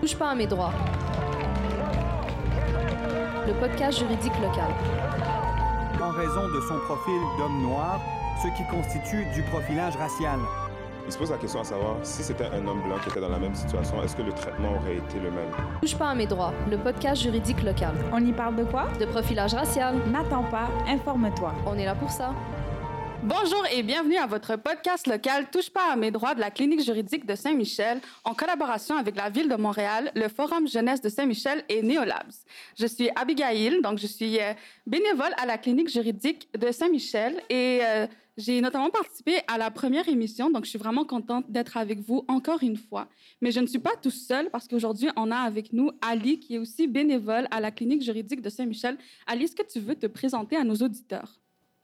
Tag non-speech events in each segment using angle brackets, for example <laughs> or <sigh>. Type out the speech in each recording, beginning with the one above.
Touche pas à mes droits. Le podcast juridique local. En raison de son profil d'homme noir, ce qui constitue du profilage racial. Il se pose la question à savoir si c'était un homme blanc qui était dans la même situation, est-ce que le traitement aurait été le même? Touche pas à mes droits. Le podcast juridique local. On y parle de quoi? De profilage racial. N'attends pas, informe-toi. On est là pour ça. Bonjour et bienvenue à votre podcast local Touche pas à mes droits de la clinique juridique de Saint-Michel en collaboration avec la ville de Montréal, le Forum jeunesse de Saint-Michel et Neolabs. Je suis Abigail, donc je suis euh, bénévole à la clinique juridique de Saint-Michel et euh, j'ai notamment participé à la première émission, donc je suis vraiment contente d'être avec vous encore une fois. Mais je ne suis pas tout seul parce qu'aujourd'hui, on a avec nous Ali qui est aussi bénévole à la clinique juridique de Saint-Michel. Ali, est-ce que tu veux te présenter à nos auditeurs?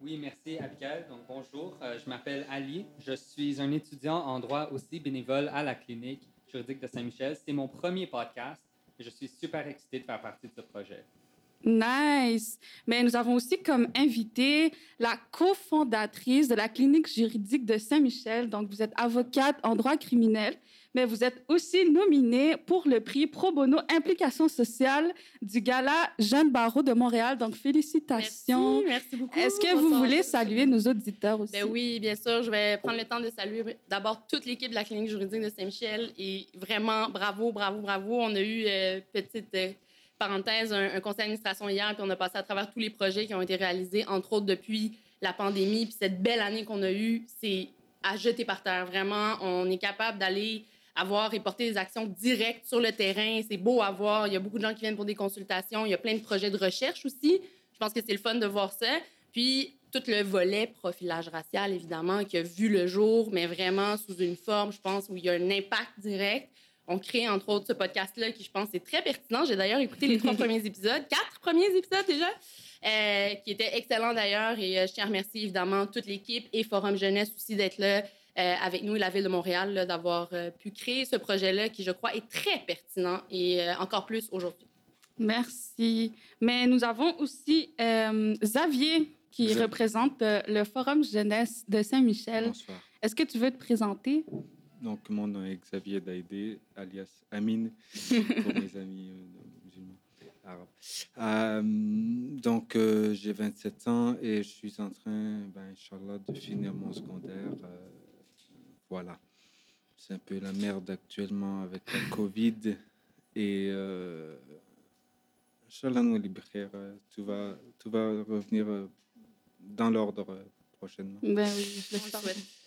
Oui, merci Abigail. Donc bonjour, euh, je m'appelle Ali. Je suis un étudiant en droit aussi bénévole à la clinique juridique de Saint-Michel. C'est mon premier podcast et je suis super excité de faire partie de ce projet. Nice. Mais nous avons aussi comme invité la cofondatrice de la clinique juridique de Saint-Michel. Donc, vous êtes avocate en droit criminel, mais vous êtes aussi nominée pour le prix Pro Bono Implication sociale du Gala Jeanne Barreau de Montréal. Donc, félicitations. Merci, merci beaucoup. Est-ce que vous voulez saluer nos auditeurs aussi? Ben oui, bien sûr. Je vais prendre le temps de saluer d'abord toute l'équipe de la clinique juridique de Saint-Michel et vraiment bravo, bravo, bravo. On a eu euh, petite euh, parenthèse, un, un, conseil d'administration hier, puis on a passé à travers tous les projets qui ont été réalisés, entre autres depuis la pandémie. Puis cette belle année qu'on a eue, c'est à jeter par terre. Vraiment, on est capable d'aller avoir et porter des actions directes sur le terrain. C'est beau à voir. Il y a beaucoup de gens qui viennent pour des consultations. Il y a plein de projets de recherche aussi. Je pense que c'est le fun de voir ça. Puis, tout le volet profilage racial, évidemment, qui a vu le jour, mais vraiment sous une forme, je pense, où il y a un impact direct. On crée, entre autres, ce podcast-là qui, je pense, est très pertinent. J'ai d'ailleurs écouté les trois <laughs> premiers épisodes, quatre premiers épisodes déjà, euh, qui étaient excellents d'ailleurs. Et euh, je tiens à remercier, évidemment, toute l'équipe et Forum Jeunesse aussi d'être là euh, avec nous et la Ville de Montréal, d'avoir euh, pu créer ce projet-là qui, je crois, est très pertinent et euh, encore plus aujourd'hui. Merci. Mais nous avons aussi Xavier qui représente le Forum Jeunesse de Saint-Michel. Bonsoir. Est-ce que tu veux te présenter? Donc, mon nom est Xavier Daïdé, alias Amine, pour <laughs> mes amis musulmans arabes. Euh, donc, euh, j'ai 27 ans et je suis en train, ben, Inch'Allah, de finir mon secondaire. Euh, voilà. C'est un peu la merde actuellement avec la Covid. Et euh, libérer. Tout va, tout va revenir dans l'ordre prochainement. Ben oui, je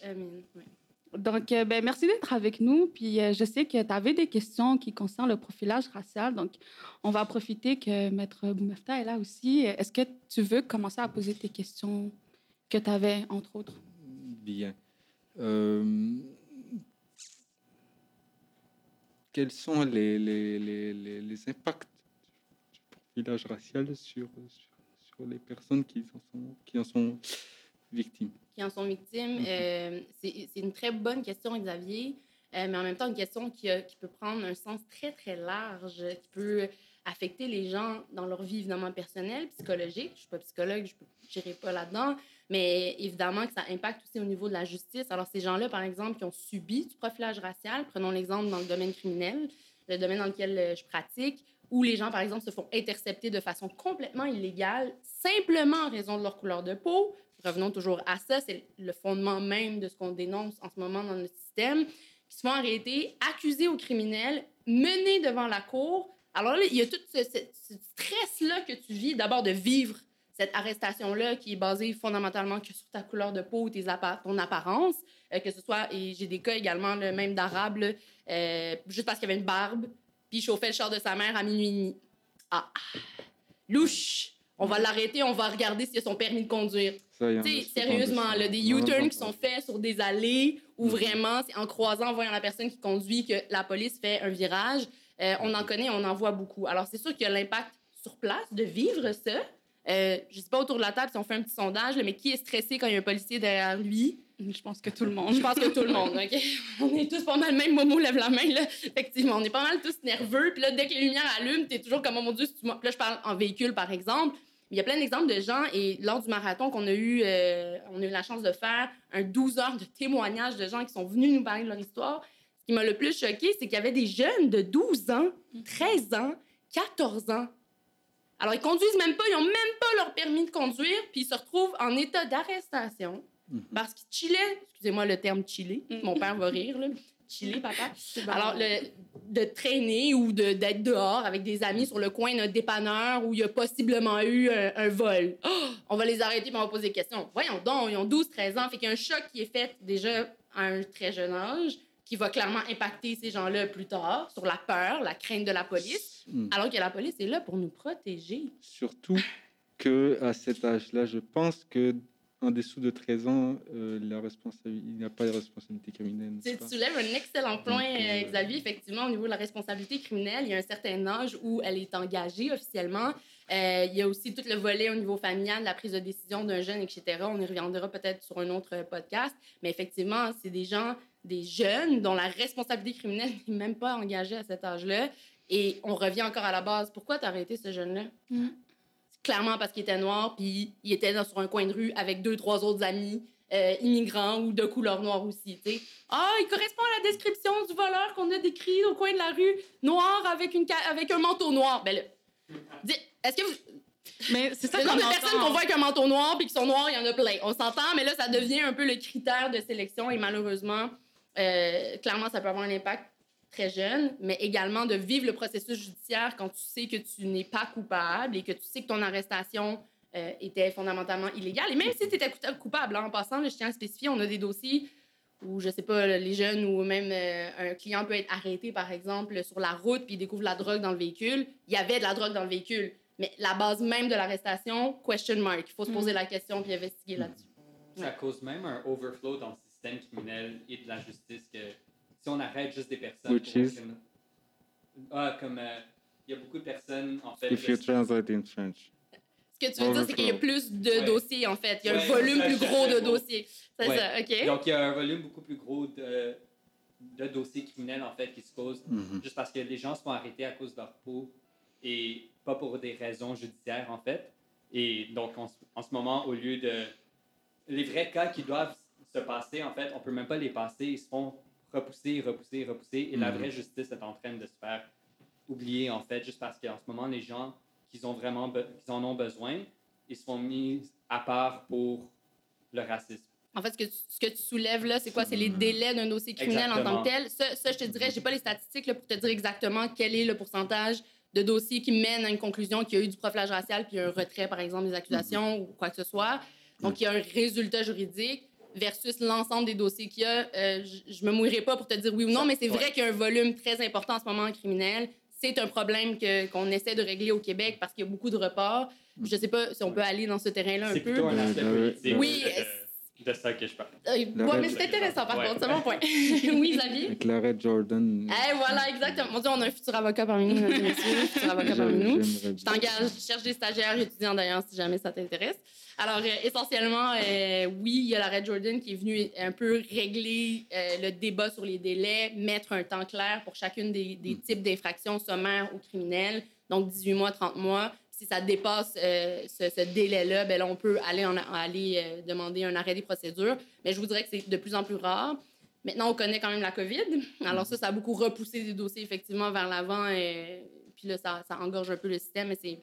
le. Donc, euh, ben, merci d'être avec nous. Puis, euh, je sais que tu avais des questions qui concernent le profilage racial. Donc, on va profiter que Maître Boumefta est là aussi. Est-ce que tu veux commencer à poser tes questions que tu avais, entre autres? Bien. Euh, quels sont les, les, les, les, impacts du profilage racial sur, sur, sur, les personnes qui en sont, qui en sont victimes? qui en sont victimes. Euh, c'est une très bonne question, Xavier, euh, mais en même temps, une question qui, a, qui, peut prendre un sens très, très large, qui peut affecter les gens dans leur vie, évidemment, personnelle, psychologique. Je ne suis pas psychologue, je n'irai pas là-dedans, mais évidemment que ça impacte aussi au niveau de la justice. Alors, ces gens-là, par exemple, qui ont subi du profilage racial, prenons l'exemple dans le domaine criminel, le domaine dans lequel euh, je pratique, où les gens, par exemple, se font intercepter de façon complètement illégale, simplement en raison de leur couleur de peau. Revenons toujours à ça, c'est le fondement même de ce qu'on dénonce en ce moment dans notre système, qui se font arrêter, accusés aux criminels, menés devant la cour. Alors là, il y a tout ce, stress-là que tu vis, d'abord de vivre cette arrestation-là qui est basée fondamentalement que sur ta couleur de peau ou tes appa ton apparence, euh, que ce soit, et j'ai des cas également, le même d'arabe, euh, juste parce qu'il avait une barbe, puis il chauffait le char de sa mère à minuit et demi. Ah, louche! On va l'arrêter, on va regarder s'il a son permis de conduire. sais, sérieusement, là, des U-turns qui sont faits sur des allées où vraiment, c'est en croisant, en voyant la personne qui conduit, que la police fait un virage. Euh, on en connaît, on en voit beaucoup. Alors, c'est sûr qu'il y a l'impact sur place de vivre ça. Euh, je sais pas autour de la table si on fait un petit sondage, mais qui est stressé quand il y a un policier derrière lui? Je pense que tout le monde. Je pense que tout le monde, OK? <laughs> On est tous pas mal, même Momo lève la main, là. Effectivement, on est pas mal tous nerveux. Puis là, dès que les lumières allument, t'es toujours comme, oh mon Dieu, si tu là, je parle en véhicule, par exemple. Il y a plein d'exemples de gens, et lors du marathon qu'on a eu, euh, on a eu la chance de faire, un 12 heures de témoignages de gens qui sont venus nous parler de leur histoire. qui m'a le plus choqué, c'est qu'il y avait des jeunes de 12 ans, 13 ans, 14 ans. Alors, ils conduisent même pas, ils ont même pas leur permis de conduire, puis ils se retrouvent en état d'arrestation Mhm. parce qu'ils chillaient. Excusez-moi le terme chiller. Mhm. Mon père va rire, là. Chiller, papa. bon. Alors, le- de traîner ou de- d'être dehors avec des amis sur le coin d'un dépanneur où il y a possiblement eu un, un vol. Oh! on va les arrêter et on va poser des questions. Voyons donc, ils ont 12, 13 ans. Fait qu'il y a un choc qui est fait déjà à un très jeune âge qui va clairement impacter ces gens-là plus tard sur la peur, la crainte de la police, Mm. alors que la police est là pour nous protéger. Surtout que à cet âge-là, je pense que en dessous de 13 ans, euh, la responsabilité, il n'y a pas de responsabilité criminelle. Tu pas? soulèves un excellent point, Donc, euh, euh, Xavier. Effectivement, au niveau de la responsabilité criminelle, il y a un certain âge où elle est engagée officiellement. Euh, il y a aussi tout le volet au niveau familial, la prise de décision d'un jeune, etc. On y reviendra peut-être sur un autre podcast. Mais effectivement, c'est des gens, des jeunes dont la responsabilité criminelle <laughs> n'est même pas engagée à cet âge-là. Et on revient encore à la base. Pourquoi t'as arrêté ce jeune-là? Mm. Clairement parce qu'il était noir, puis il était dans, sur un coin de rue avec deux, trois autres amis euh, immigrants ou de couleur noire aussi. Ah, il correspond à la description du voleur qu'on a décrit au coin de la rue, noir avec, une avec un manteau noir. Ben là, est-ce que vous, Mais c'est ça le nombre de personnes qu'on voit avec un manteau noir puis qui sont noirs, il y en a plein. On s'entend, mais là, ça devient un peu le critère de sélection et malheureusement, euh, clairement, ça peut avoir un impact très jeune, mais également de vivre le processus judiciaire quand tu sais que tu n'es pas coupable et que tu sais que ton arrestation euh, était fondamentalement illégale. Et même si tu étais coupable, hein, en passant, je tiens à spécifier, on a des dossiers où, je sais pas, les jeunes ou même euh, un client peut être arrêté, par exemple, sur la route puis il découvre la drogue dans le véhicule. Il y avait de la drogue dans le véhicule. Mais la base même de l'arrestation, question mark. Il faut se poser la question puis investiguer là-dessus. Ça cause même un overflow dans le système criminel et de la justice que si on arrête juste des personnes. Which is? crime- Ah, comme euh, il y a beaucoup de personnes, en fait. If you translate in French. Ce que tu veux dire, c'est qu'il y a plus de Ouais. dossiers, en fait. Il y a un volume ça, plus gros de dossiers. C'est Ouais. ça, OK? Donc, il y a un volume beaucoup plus gros de, de dossiers criminels, en fait, qui se posent Mhm. juste parce que les gens se font arrêter à cause de leur peau et pas pour des raisons judiciaires, en fait. Et donc, en, ce- en ce moment, au lieu de... Les vrais cas qui doivent se passer, en fait, on peut même pas les passer. Ils se font repousser, repousser, repousser. Et la Mhm. vraie justice est en train de se faire oublier, en fait, juste parce qu'en ce moment, les gens qui, ont vraiment en ont besoin, ils se font mis à part pour le racisme. En fait, ce que tu, ce que tu soulèves là, c'est quoi? C'est les délais d'un dossier criminel en tant que tel. Ça, ça, je te dirais, j'ai pas les statistiques là, pour te dire exactement quel est le pourcentage de dossiers qui mènent à une conclusion qu'il y a eu du profilage racial puis un retrait, par exemple, des accusations ou quoi que ce soit. Donc, il y a un résultat juridique versus l'ensemble des dossiers qu'il y a. Euh, je, je me mouillerai pas pour te dire oui ou non, mais c'est vrai qu'il y a un volume très important en ce moment en criminel. C'est un problème que- qu'on essaie de régler au Québec parce qu'il y a beaucoup de reports. Je sais pas si on peut aller dans ce terrain-là un C'est peu. plutôt un Euh, aspect euh, politique Oui, de, ça que je parle. Euh, ouais, La mais c'est intéressant par Ouais. contre, c'est mon point. <laughs> oui, Xavier? Avec l'arrêt Jordan. Eh, voilà, exactement. Mon Dieu, on a un futur avocat parmi nous, mesdames et messieurs. Un futur avocat parmi nous. Je t'engage, je cherche des stagiaires étudiants d'ailleurs, si jamais ça t'intéresse. Alors, euh, essentiellement, euh, oui, il y a l'arrêt Jordan qui est venu un peu régler euh, le débat sur les délais, mettre un temps clair pour chacune des, des types d'infractions sommaires ou criminelles, donc 18 mois, 30 mois. Si ça dépasse euh, ce, ce délai-là, ben là, on peut aller, en, aller euh, demander un arrêt des procédures. Mais je vous dirais que c'est de plus en plus rare. Maintenant, on connaît quand même la COVID. Alors ça, ça a beaucoup repoussé des dossiers effectivement vers l'avant. Et puis là, ça, ça engorge un peu le système. Mais c'est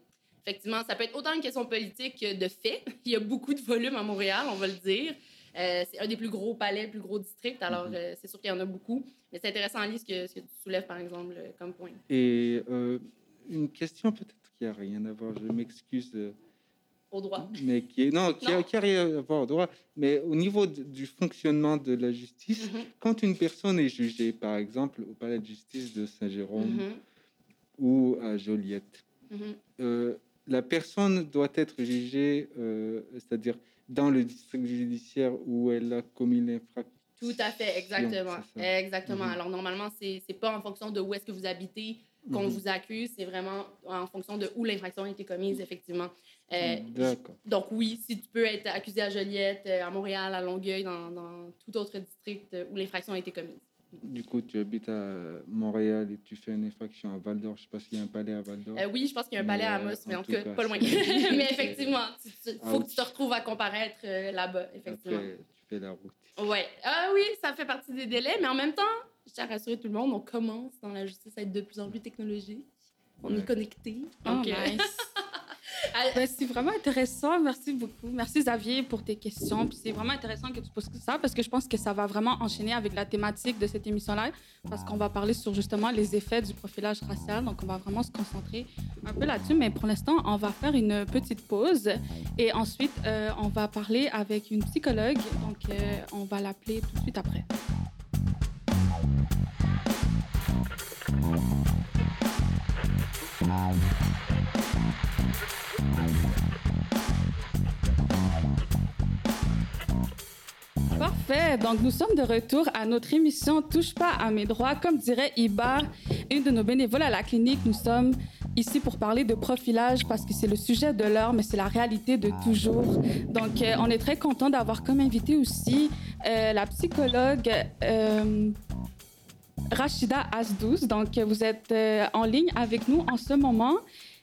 effectivement, ça peut être autant une question politique que de fait. <laughs> Il y a beaucoup de volume à Montréal, on va le dire. Euh, c'est un des plus gros palais, plus gros districts. Alors, euh, c'est sûr qu'il y en a beaucoup. Mais c'est intéressant, Alice, ce que, ce que tu soulèves, par exemple, euh, comme point. Et euh, une question peut-être qui a rien à voir, je m'excuse, Au droit. mais qui est non, qui Non. a, qui a rien à voir au droit, mais au niveau de- du fonctionnement de la justice, Mhm. quand une personne est jugée, par exemple, au palais de justice de Saint-Jérôme Mhm. ou à Joliette, Mhm. euh, la personne doit être jugée, euh, c'est-à-dire dans le district judiciaire où elle a commis l'infraction. Tout à fait, exactement. Exactement. Alors, normalement, c'est pas en fonction de où est-ce que vous habitez qu'on Mhm. vous accuse, c'est vraiment en fonction de où l'infraction a été commise, effectivement. Euh, D'accord. Donc oui, si tu peux être accusé à Joliette, euh, à Montréal, à Longueuil, dans, dans tout autre district euh, où l'infraction a été commise. Du coup, tu habites à Montréal et tu fais une infraction à Val d'Or. Je ne sais pas s'il y a un palais à Val d'Or. Euh, oui, je pense qu'il y a un palais à Amos, mais en en tout cas, cas, pas loin. <laughs> mais effectivement, il faut que tu te retrouves à comparaître euh, là-bas, effectivement. Après, tu fais la route. Ouais. Ah oui, ça fait partie des délais, mais en même temps, je tiens à rassurer tout le monde, on commence dans la justice à être de plus en plus technologique. On est connecté. Oh, Donc, euh, nice. <laughs> Ben, c'est vraiment intéressant. Merci beaucoup. Merci Xavier pour tes questions. Puis c'est vraiment intéressant que tu poses ça parce que je pense que ça va vraiment enchaîner avec la thématique de cette émission-là parce qu'on va parler sur justement les effets du profilage racial. Donc on va vraiment se concentrer un peu là-dessus. Mais pour l'instant, on va faire une petite pause et ensuite euh, on va parler avec une psychologue. Donc euh, on va l'appeler tout de suite après. Parfait. Donc, nous sommes de retour à notre émission Touche pas à mes droits. Comme dirait Iba, une de nos bénévoles à la clinique, nous sommes ici pour parler de profilage parce que c'est le sujet de l'heure, mais c'est la réalité de toujours. Donc, euh, on est très content d'avoir comme invité aussi euh, la psychologue euh, Rachida Asdouz. Donc, vous êtes euh, en ligne avec nous en ce moment.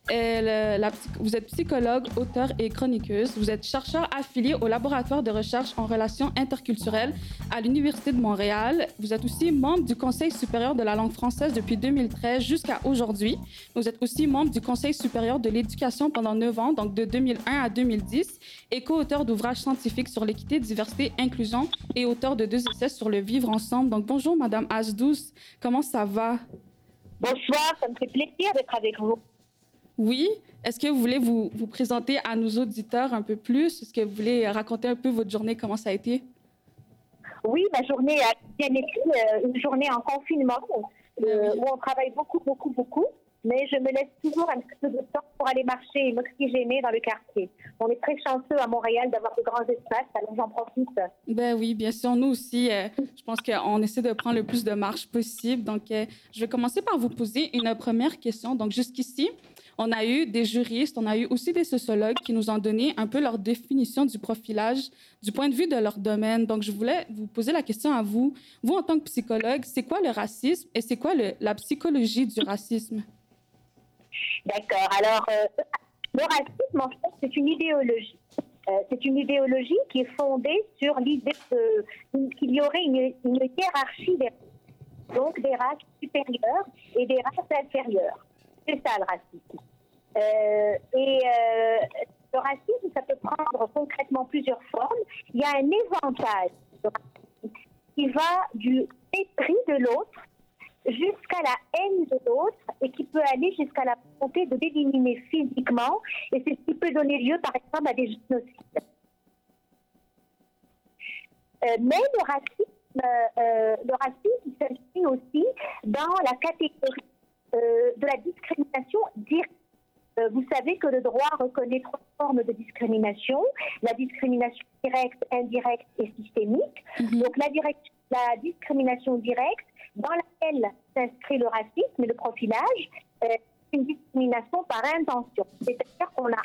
Vous êtes psychologue, auteur et chroniqueuse. Vous êtes chercheur affilié au laboratoire de recherche en relations interculturelles à l'Université de Montréal. Vous êtes aussi membre du Conseil supérieur de la langue française depuis 2013 jusqu'à aujourd'hui. Vous êtes aussi membre du Conseil supérieur de l'éducation pendant 9 ans, donc de 2001 à 2010, et co-auteur d'ouvrages scientifiques sur l'équité, diversité, inclusion et auteur de deux essais sur le vivre ensemble. Donc bonjour Madame Asdous, comment ça va? Bonsoir, ça me fait plaisir d'être avec vous. Oui. Est-ce que vous voulez vous, vous présenter à nos auditeurs un peu plus? Est-ce que vous voulez raconter un peu votre journée, comment ça a été? Oui, ma journée a bien été euh, une journée en confinement euh, où on travaille beaucoup, beaucoup, beaucoup, mais je me laisse toujours un petit peu de temps pour aller marcher et m'oxygéner dans le quartier. On est très chanceux à Montréal d'avoir de grands espaces, alors j'en profite. Ben oui, bien sûr. Nous aussi, euh, je pense qu'on essaie de prendre le plus de marche possible. Donc, euh, je vais commencer par vous poser une première question. Donc, jusqu'ici, on a eu des juristes, on a eu aussi des sociologues qui nous ont donné un peu leur définition du profilage du point de vue de leur domaine. Donc, je voulais vous poser la question à vous. Vous, en tant que psychologue, c'est quoi le racisme et c'est quoi la psychologie du racisme? D'accord. Alors, euh, le racisme, en fait, c'est une idéologie. Euh, c'est une idéologie qui est fondée sur l'idée qu'il y aurait une, une hiérarchie des donc des races supérieures et des races inférieures. C'est ça le racisme. Euh, et euh, le racisme, ça peut prendre concrètement plusieurs formes. Il y a un éventail qui va du mépris de l'autre jusqu'à la haine de l'autre et qui peut aller jusqu'à la volonté de l'éliminer physiquement. Et c'est ce qui peut donner lieu, par exemple, à des génocides. Euh, mais le racisme, euh, le racisme aussi dans la catégorie de la discrimination directe. Euh, vous savez que le droit reconnaît trois formes de discrimination la discrimination directe, indirecte et systémique. Donc la, direct- la discrimination directe, dans laquelle s'inscrit le racisme et le profilage, euh, c'est une discrimination par intention. C'est-à-dire qu'on a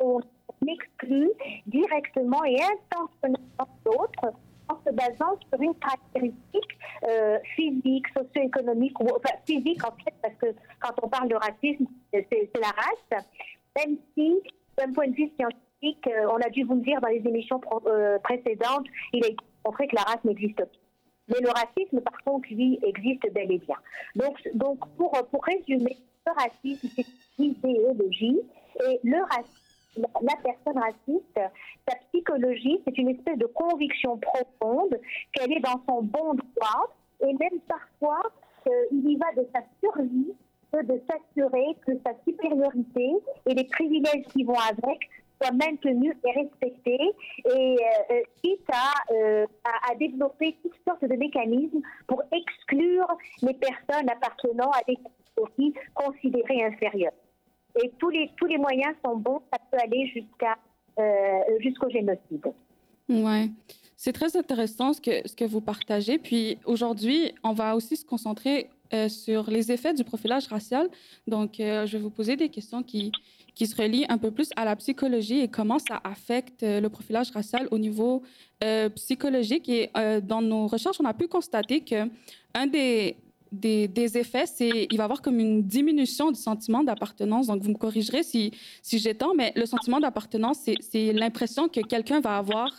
on exclut directement et intentionnellement l'autre en se basant sur une caractéristique euh, physique, socio-économique, enfin physique en fait, parce que quand on parle de racisme, c'est la race, même si d'un point de vue scientifique, euh, on a dû vous le dire dans les émissions euh, précédentes, il a été montré que la race n'existe pas. Mais le racisme, par contre, lui, existe bel et bien. Donc, donc pour, pour résumer, le racisme, c'est une idéologie et le racisme, la, personne raciste, sa psychologie, c'est une espèce de conviction profonde qu'elle est dans son bon droit et même parfois, euh, il y va de sa survie que de s'assurer que sa supériorité et les privilèges qui vont avec soient maintenus et respectés et euh, euh, quitte à développer toutes sortes de mécanismes pour exclure les personnes appartenant à des catégories considérées inférieures. Et tous les, tous les moyens sont bons, ça peut aller jusqu'à euh, jusqu'au génocide. Ouais. C'est très intéressant ce que, ce que vous partagez. Puis aujourd'hui, on va aussi se concentrer euh, sur les effets du profilage racial. Donc, euh, je vais vous poser des questions qui, qui se relient un peu plus à la psychologie et comment ça affecte le profilage racial au niveau psychologique. Et dans nos recherches, on a pu constater que un des, des, effets, c'est il va y avoir comme une diminution du sentiment d'appartenance. Donc, vous me corrigerez si, si j'ai tort, mais le sentiment d'appartenance, c'est l'impression que quelqu'un va avoir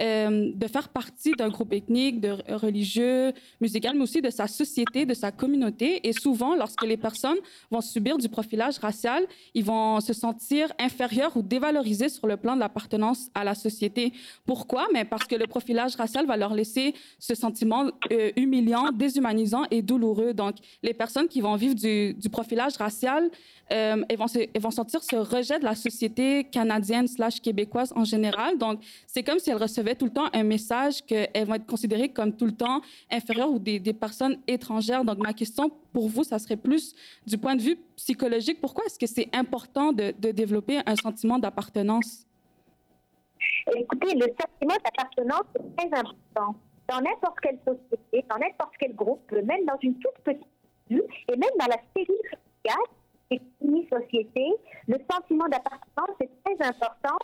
euh, de faire partie d'un groupe ethnique, de religieux, musical, mais aussi de sa société, de sa communauté. Et souvent, lorsque les personnes vont subir du profilage racial, ils vont se sentir inférieurs ou dévalorisés sur le plan de l'appartenance à la société. Pourquoi? Mais parce que le profilage racial va leur laisser ce sentiment euh, humiliant, déshumanisant et douloureux. Donc, les personnes qui vont vivre du, profilage racial, euh, vont se, elles vont sentir ce rejet de la société canadienne slash québécoise en général. Donc, c'est comme si elles recevaient tout le temps un message qu'elles vont être considérées comme tout le temps inférieures ou des, personnes étrangères. Donc, ma question pour vous, ça serait plus du point de vue psychologique. Pourquoi est-ce que c'est important de, développer un sentiment d'appartenance? Écoutez, le sentiment d'appartenance est très important. Dans n'importe quelle société, dans n'importe quel groupe, même dans une toute petite vue, et même dans la cellule familiale, et société, le sentiment d'appartenance est très important.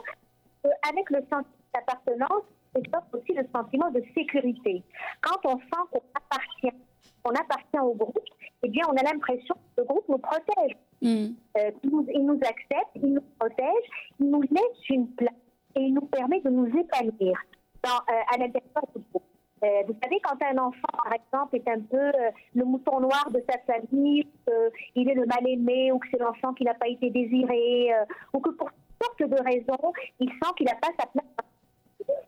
Euh, avec le sentiment d'appartenance, c'est aussi le sentiment de sécurité. Quand on sent qu'on appartient, qu'on appartient au groupe, eh bien, on a l'impression que le groupe nous protège. Mm. Euh, il, nous, il nous accepte, il nous protège, il nous laisse une place et il nous permet de nous épanouir dans, euh, à l'intérieur du groupe. Euh, vous savez, quand un enfant, par exemple, est un peu euh, le mouton noir de sa famille, euh, il est le mal-aimé, ou que c'est l'enfant qui n'a pas été désiré, ou que pour toutes sortes de raisons, il sent qu'il n'a pas sa place,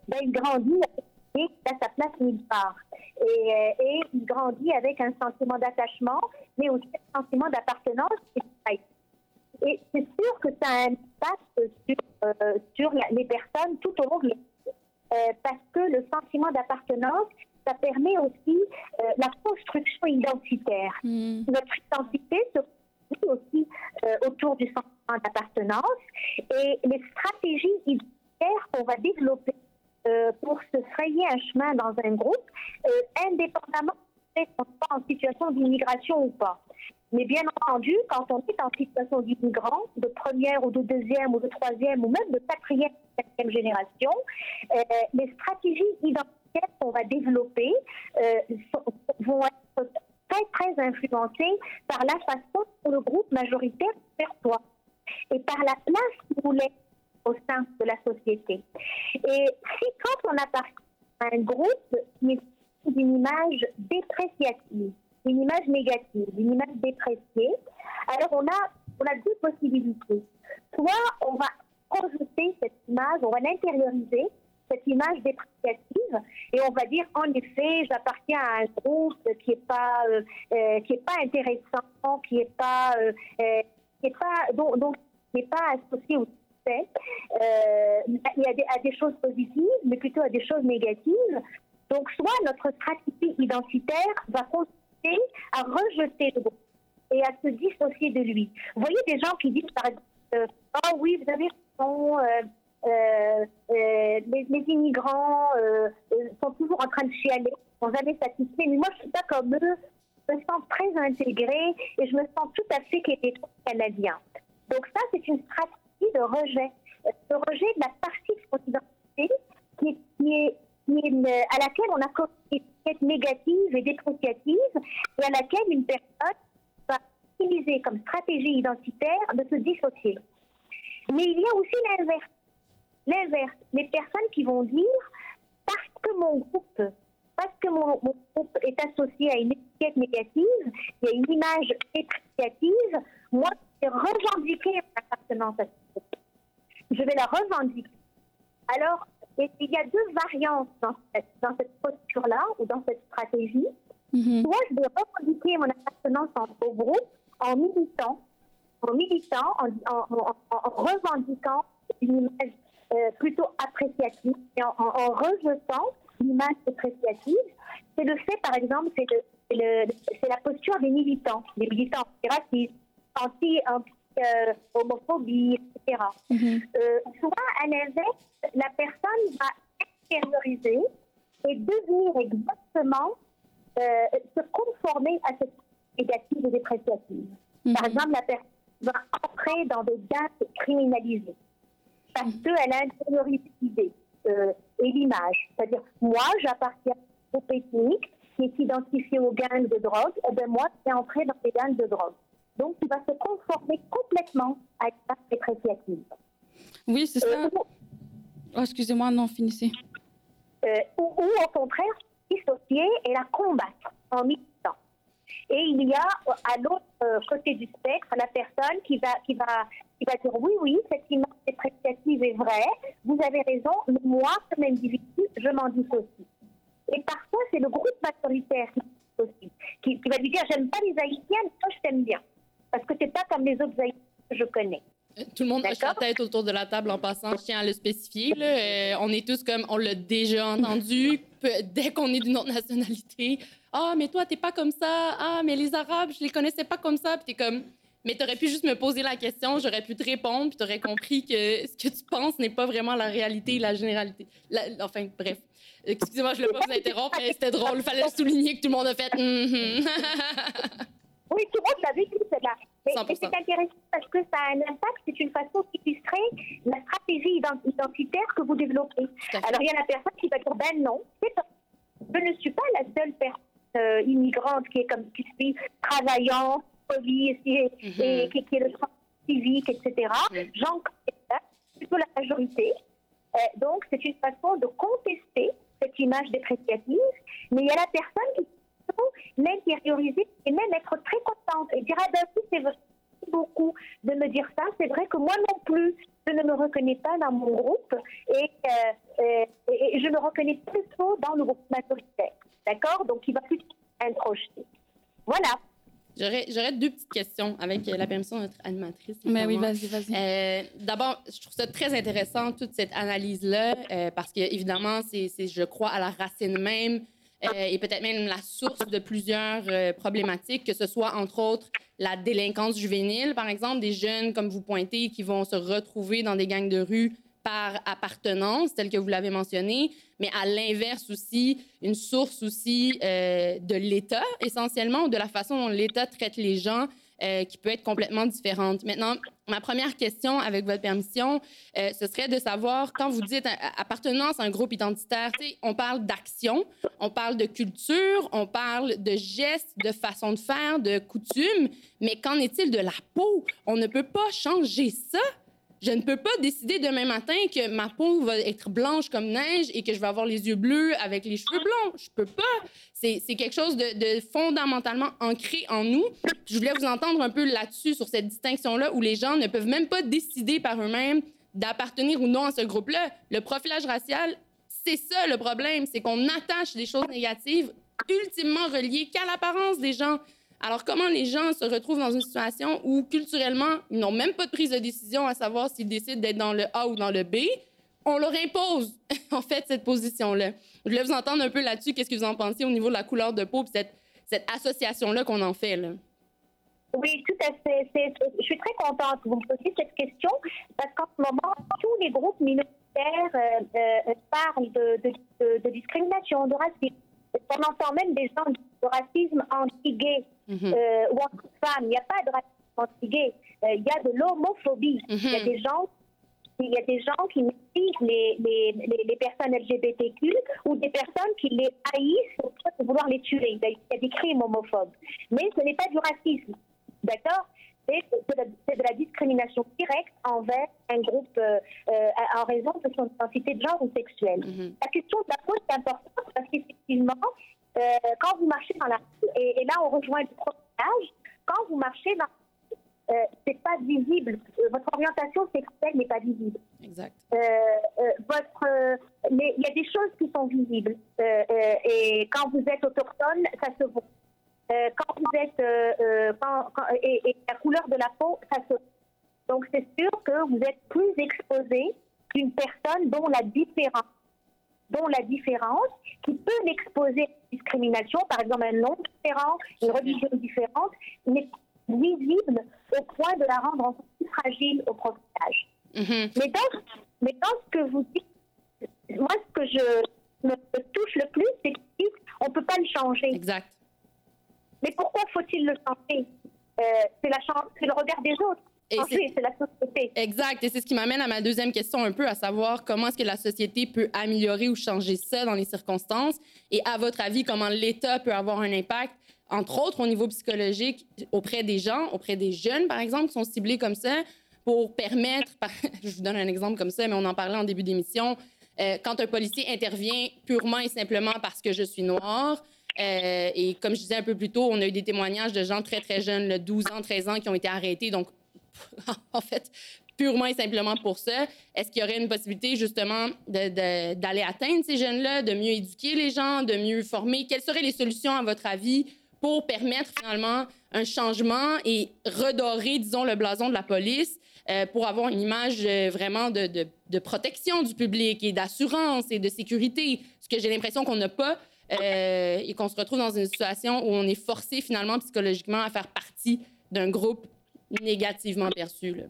ben, il grandit et il a sa place nulle part. Et, euh, et il grandit avec un sentiment d'attachement, mais aussi un sentiment d'appartenance. Et c'est sûr que ça a un impact sur, euh, sur la- les personnes tout au long de leur vie. Euh, parce que le sentiment d'appartenance, ça permet aussi euh, la construction identitaire. Mm. Notre identité se construit aussi autour du sentiment d'appartenance et les stratégies qu'on va développer euh, pour se frayer un chemin dans un groupe, euh, indépendamment de qu'on soit en situation d'immigration ou pas. Mais bien entendu, quand on est en situation d'immigrant, de première ou de deuxième ou de troisième ou même de quatrième, cinquième génération, euh, les stratégies identitaires qu'on va développer euh, vont être très, très influencées par la façon dont le groupe majoritaire perçoit et par la place qu'il voulait au sein de la société. Et si quand on appartient à un groupe qui d'une image dépréciative, une image négative, une image dépréciée, alors on a, deux possibilités. Soit on va rejeter cette image, on va l'intérioriser, cette image dépréciative, et on va dire en effet, j'appartiens à un groupe qui n'est pas, euh, euh, qui pas intéressant, qui n'est pas, euh, qui pas, donc, qui n'est pas associé au il y a des, à des choses positives, mais plutôt à des choses négatives. Donc, soit notre stratégie identitaire va consister à rejeter le groupe et à se dissocier de lui. Vous voyez des gens qui disent, par exemple, euh, oh oui, vous avez raison, euh, euh, euh, les, immigrants sont toujours en train de chialer, sont jamais satisfaits. Mais moi, je suis pas comme eux. Je me sens très intégrée et je me sens tout à fait québécois canadien. Donc ça, c'est une stratégie de rejet, de rejet de la partie de son identité qui est, à laquelle on a une étiquette négative et dépréciative et à laquelle une personne va utiliser comme stratégie identitaire de se dissocier. Mais il y a aussi l'inverse. L'inverse, les personnes qui vont dire parce que mon groupe, parce que mon, groupe est associé à une étiquette négative, il y une image dépréciative, moi, vais revendiquer mon appartenance à ce groupe. Je vais la revendiquer. Alors, et- il y a deux variantes dans cette, dans cette posture-là ou dans cette stratégie. Mhm. Soit je vais revendiquer mon appartenance en- au groupe en militant, en militant, en, en- en- en revendiquant une image euh, plutôt appréciative et en, rejetant l'image dépréciative. C'est le fait, par exemple, c'est le- c'est le- c'est la posture des militants, des militants anti-racistes, anti, anti, euh, homophobie, etc. Mhm. Euh, soit à l'inverse, la personne va extérioriser et devenir exactement, euh, se conformer à cette négative et dépréciative. Par Mhm. exemple, la personne va entrer dans des gangs criminalisés parce qu'elle a intériorisé l'idée euh, et l'image. C'est-à-dire, moi, j'appartiens au ethnique qui est identifié aux gangs de drogue, et bien moi, je vais entrer dans des gangs de drogue. Donc, tu vas se conformer complètement à l'image dépréciative. Oui, c'est Euh, ça. Oh, excusez-moi, non, finissez. euh, ou, au contraire dissocier et la combattre en militant. Et il y a à l'autre euh, côté du spectre la personne qui va, qui, va, qui va dire oui, oui, cette image dépréciative est vraie, vous avez raison, mais moi, comme individu, je m'en dissocie. Et parfois, c'est le groupe majoritaire qui, qui, qui va lui dire j'aime pas les Haïtiens, mais toi, je t'aime bien parce que tu n'es pas comme les autres haïtiens que je connais. Euh, tout le monde hoche la tête autour de la table en passant. Je tiens à le spécifier. Euh, on est tous comme, on l'a déjà entendu, <laughs> dès qu'on est d'une autre nationalité. Ah, mais toi, t'es pas comme ça. Ah, mais les Arabes, je les connaissais pas comme ça. Puis t'es comme, mais t'aurais pu juste me poser la question, j'aurais pu te répondre, puis t'aurais compris que ce que tu penses n'est pas vraiment la réalité, la généralité. Enfin, bref. Euh, excusez-moi, je ne voulais pas vous interrompre, mais c'était drôle. Fallait souligner que tout le monde a fait. Mm-hmm. <laughs> Oui, tout le monde l'a vu, c'est intéressant parce que ça a un impact, c'est une façon d'illustrer la stratégie identitaire que vous développez. Alors il y a la personne qui va dire, ben non, je ne suis pas la seule personne euh, immigrante qui est comme qui suis travaillant, polie, et, qui, est le sens civique, etc. J'en mm -hmm. plutôt la majorité. Euh, donc, c'est une façon de contester cette image dépréciative. Mais il y a la personne qui l'intérioriser et même être très contente et dire Ah ben oui, c'est beaucoup de me dire ça. C'est vrai que moi non plus, je ne me reconnais pas dans mon groupe et, euh, euh, et je me reconnais plutôt dans le groupe majoritaire. D'accord? Donc, il va plus introjeter. Voilà. J'aurais deux petites questions avec la permission de notre animatrice. Mais oui, vas-y, vas-y. Euh, D'abord, je trouve ça très intéressant, toute cette analyse-là, euh, parce que, évidemment, c'est, je crois, à la racine même euh, et peut-être même la source de plusieurs euh, problématiques, que ce soit, entre autres, la délinquance juvénile, par exemple, des jeunes, comme vous pointez, qui vont se retrouver dans des gangs de rue par appartenance, tel que vous l'avez mentionné, mais à l'inverse aussi, une source aussi euh, de l'État, essentiellement, de la façon dont l'État traite les gens, euh, qui peut être complètement différente. Maintenant, ma première question, avec votre permission, euh, ce serait de savoir, quand vous dites appartenance à un groupe identitaire, on parle d'action, on parle de culture, on parle de gestes, de façon de faire, de coutumes, mais qu'en est-il de la peau? On ne peut pas changer ça. Je ne peux pas décider demain matin que ma peau va être blanche comme neige et que je vais avoir les yeux bleus avec les cheveux blancs. Je peux pas. C'est quelque chose de, fondamentalement ancré en nous. Je voulais vous entendre un peu là-dessus, sur cette distinction-là, où les gens ne peuvent même pas décider par eux-mêmes d'appartenir ou non à ce groupe-là. Le profilage racial, c'est ça le problème, c'est qu'on attache des choses négatives ultimement reliées qu'à l'apparence des gens. Alors, comment les gens se retrouvent dans une situation où, culturellement, ils n'ont même pas de prise de décision à savoir s'ils décident d'être dans le A ou dans le B? On leur impose, <laughs> en fait, cette position-là. Je voulais vous entendre un peu là-dessus. Qu'est-ce que vous en pensez au niveau de la couleur de peau et cette, association-là qu'on en fait, là? Oui, tout à fait. Je suis très contente que vous me posiez cette question parce qu'en ce moment, tous les groupes minoritaires euh, euh, parlent de, de, de, discrimination, de racisme. On entend même des gens de racisme anti-gay. Mhm. Euh, ou entre femmes. Il n'y a pas de racisme anti-gay. Euh, il y a de l'homophobie. Il y a mhm. des gens il y a des gens qui méprisent les, les, les, personnes LGBTQ ou des personnes qui les haïssent au point de vouloir les tuer. Il y a des crimes homophobes. Mais ce n'est pas du racisme. D'accord? C'est de, la discrimination directe envers un groupe euh, en raison de son identité de genre ou sexuelle. Mhm. La question de la peau est importante parce qu'effectivement, euh, quand vous marchez dans la rue, et, là on rejoint le profilage, quand vous marchez dans euh, c'est pas visible. Euh, votre orientation sexuelle n'est pas visible. Exact. Euh, votre, mais il y a des choses qui sont visibles. et quand vous êtes autochtone, ça se voit. Quand vous êtes, quand, et, et, la couleur de la peau, ça se. Donc c'est sûr que vous êtes plus exposé qu'une personne dont la différence dont la différence, qui peut l'exposer à la discrimination, par exemple un nom différent, une religion différente, n'est visible au point de la rendre encore plus fragile au profilage. Mm-hmm. mais, dans, mais dans ce que vous dites, moi, ce que je me touche le plus, c'est qu'on ne peut pas le changer. Exact. Mais pourquoi faut-il le changer euh, C'est le regard des autres. Et c'est la société. Exact. Et c'est ce qui m'amène à ma deuxième question un peu, à savoir comment est-ce que la société peut améliorer ou changer ça dans les circonstances? Et à votre avis, comment l'État peut avoir un impact, entre autres au niveau psychologique, auprès des gens, auprès des jeunes, par exemple, qui sont ciblés comme ça, pour permettre, <laughs> je vous donne un exemple comme ça, mais on en parlait en début d'émission, Euh, quand un policier intervient purement et simplement parce que je suis noire, euh, et comme je disais un peu plus tôt, on a eu des témoignages de gens très, très jeunes, le 12 ans, 13 ans, qui ont été arrêtés. Donc, <laughs> en fait, purement et simplement pour ça, est-ce qu'il y aurait une possibilité justement d'aller atteindre ces jeunes-là, de mieux éduquer les gens, de mieux former? Quelles seraient les solutions, à votre avis, pour permettre finalement un changement et redorer, disons, le blason de la police euh, pour avoir une image euh, vraiment de, protection du public et d'assurance et de sécurité, ce que j'ai l'impression qu'on n'a pas euh, et qu'on se retrouve dans une situation où on est forcé finalement psychologiquement à faire partie d'un groupe négativement perçu. Là.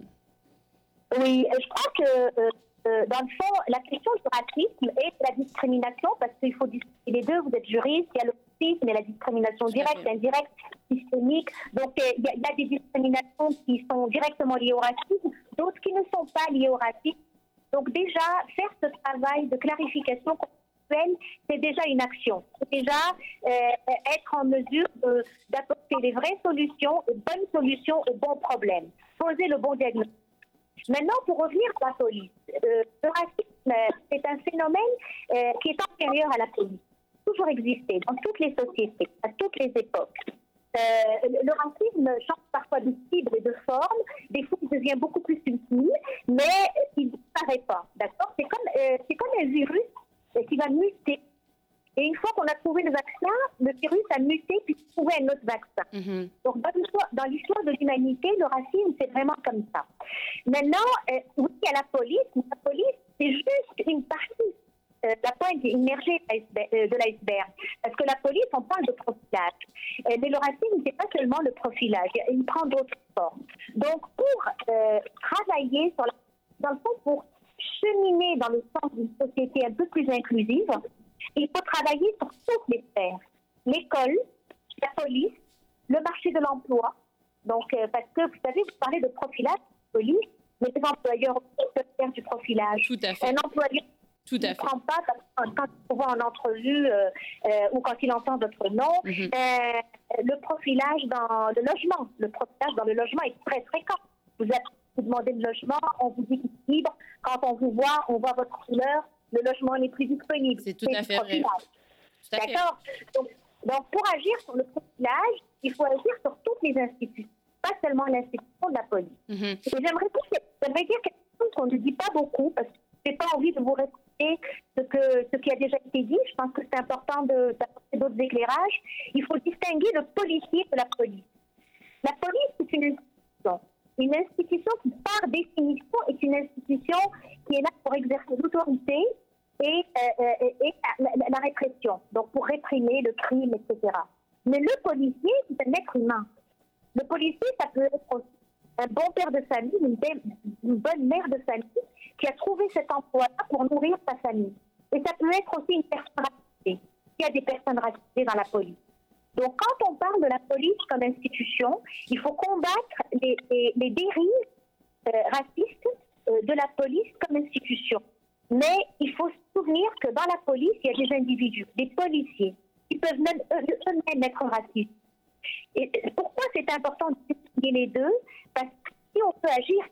Oui, je crois que euh, dans le fond, la question du racisme et de la discrimination, parce qu'il faut distinguer les deux, vous êtes juriste, il y a le racisme et la discrimination directe, indirecte, systémique. Donc, euh, il y, a, des discriminations qui sont directement liées au racisme, d'autres qui ne sont pas liées au racisme. Donc, déjà, faire ce travail de clarification c'est déjà une action. C'est déjà euh, être en mesure d'apporter les vraies solutions, les bonnes solutions aux bons problèmes. Poser le bon diagnostic. Maintenant, pour revenir à la police, euh, le racisme, c'est un phénomène euh, qui est antérieur à la police, toujours existé dans toutes les sociétés, à toutes les époques. Le racisme change parfois de cible et de forme. Des fois, il devient beaucoup plus subtil, mais il ne disparaît pas. D'accord? C'est comme, c'est comme un virus qui va muter et une fois qu'on a trouvé le vaccin, le virus a muté puis trouvé un autre vaccin. Mhm. Donc, dans l'histoire de l'humanité, le racisme, c'est vraiment comme ça. Maintenant, euh, oui, il y a la police, mais la police, c'est juste une partie euh, la pointe immergée euh, de l'iceberg. Parce que la police, on parle de profilage. Euh, mais le racisme, c'est pas seulement le profilage, il prend d'autres formes. Donc, pour travailler sur la, dans le fond, pour cheminer dans le sens d'une société un peu plus inclusive, il faut travailler sur toutes les sphères. L'école, la police, le marché de l'emploi. Donc, euh, parce que vous savez, vous parlez de profilage, police, mais les employeurs aussi peuvent faire du profilage. Tout à fait. Un employeur tout à ne prend pas quand, il voit en entrevue euh, euh, ou quand il entend votre nom. Mhm. le profilage dans le logement. Le profilage dans le logement est très fréquent. Vous, vous demandez le logement, on vous dit qu'il est libre. Quand on vous voit, on voit votre couleur, le logement n'est plus disponible. C'est tout à fait vrai. D'accord? Donc, donc, pour agir sur le profilage, il faut agir sur toutes les institutions, pas seulement l'institution de la police. Mm-hmm. J'aimerais dire quelque chose qu'on ne dit pas beaucoup, parce que je n'ai pas envie de vous répéter ce, que, ce qui a déjà été dit. Je pense que c'est important d'apporter d'autres éclairages. Il faut distinguer le policier de la police. La police, c'est une. Une institution qui, par définition, est une institution qui est là pour exercer l'autorité et, euh, euh, la, répression, donc pour réprimer le crime, etc. Mais le policier, c'est un être humain. Le policier, ça peut être un bon père de famille, une, une bonne mère de famille qui a trouvé cet emploi-là pour nourrir sa famille. Et ça peut être aussi une personne racisée. Il y a des personnes racisées dans la police. Donc, quand on parle de la police comme institution, il faut combattre les, les, dérives euh, racistes euh, de la police comme institution. Mais il faut se souvenir que dans la police, il y a des individus, des policiers, qui peuvent même eux-mêmes être racistes. Et pourquoi c'est important de distinguer les deux? Parce que si on peut agir,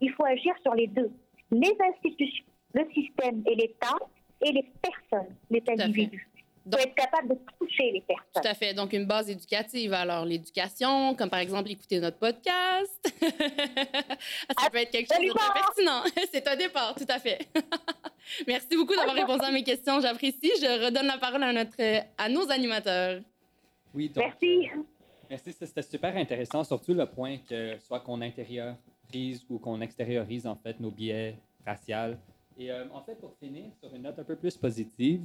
il faut agir sur les deux. Les institutions, le système et l'État, et les personnes, les individus. Donc, être capable de toucher les personnes. Tout à fait. Donc, une base éducative. Alors, l'éducation, comme par exemple écouter notre podcast. <laughs> Ça peut être quelque chose de très pertinent. <laughs> C'est un départ, tout à fait. <laughs> Merci beaucoup d'avoir répondu à mes questions. J'apprécie. Je redonne la parole à, notre, à nos animateurs. Oui, donc, Merci. Euh, merci. C'était super intéressant, surtout le point que soit qu'on intériorise ou qu'on extériorise en fait nos biais raciaux. Et euh, en fait, pour finir sur une note un peu plus positive,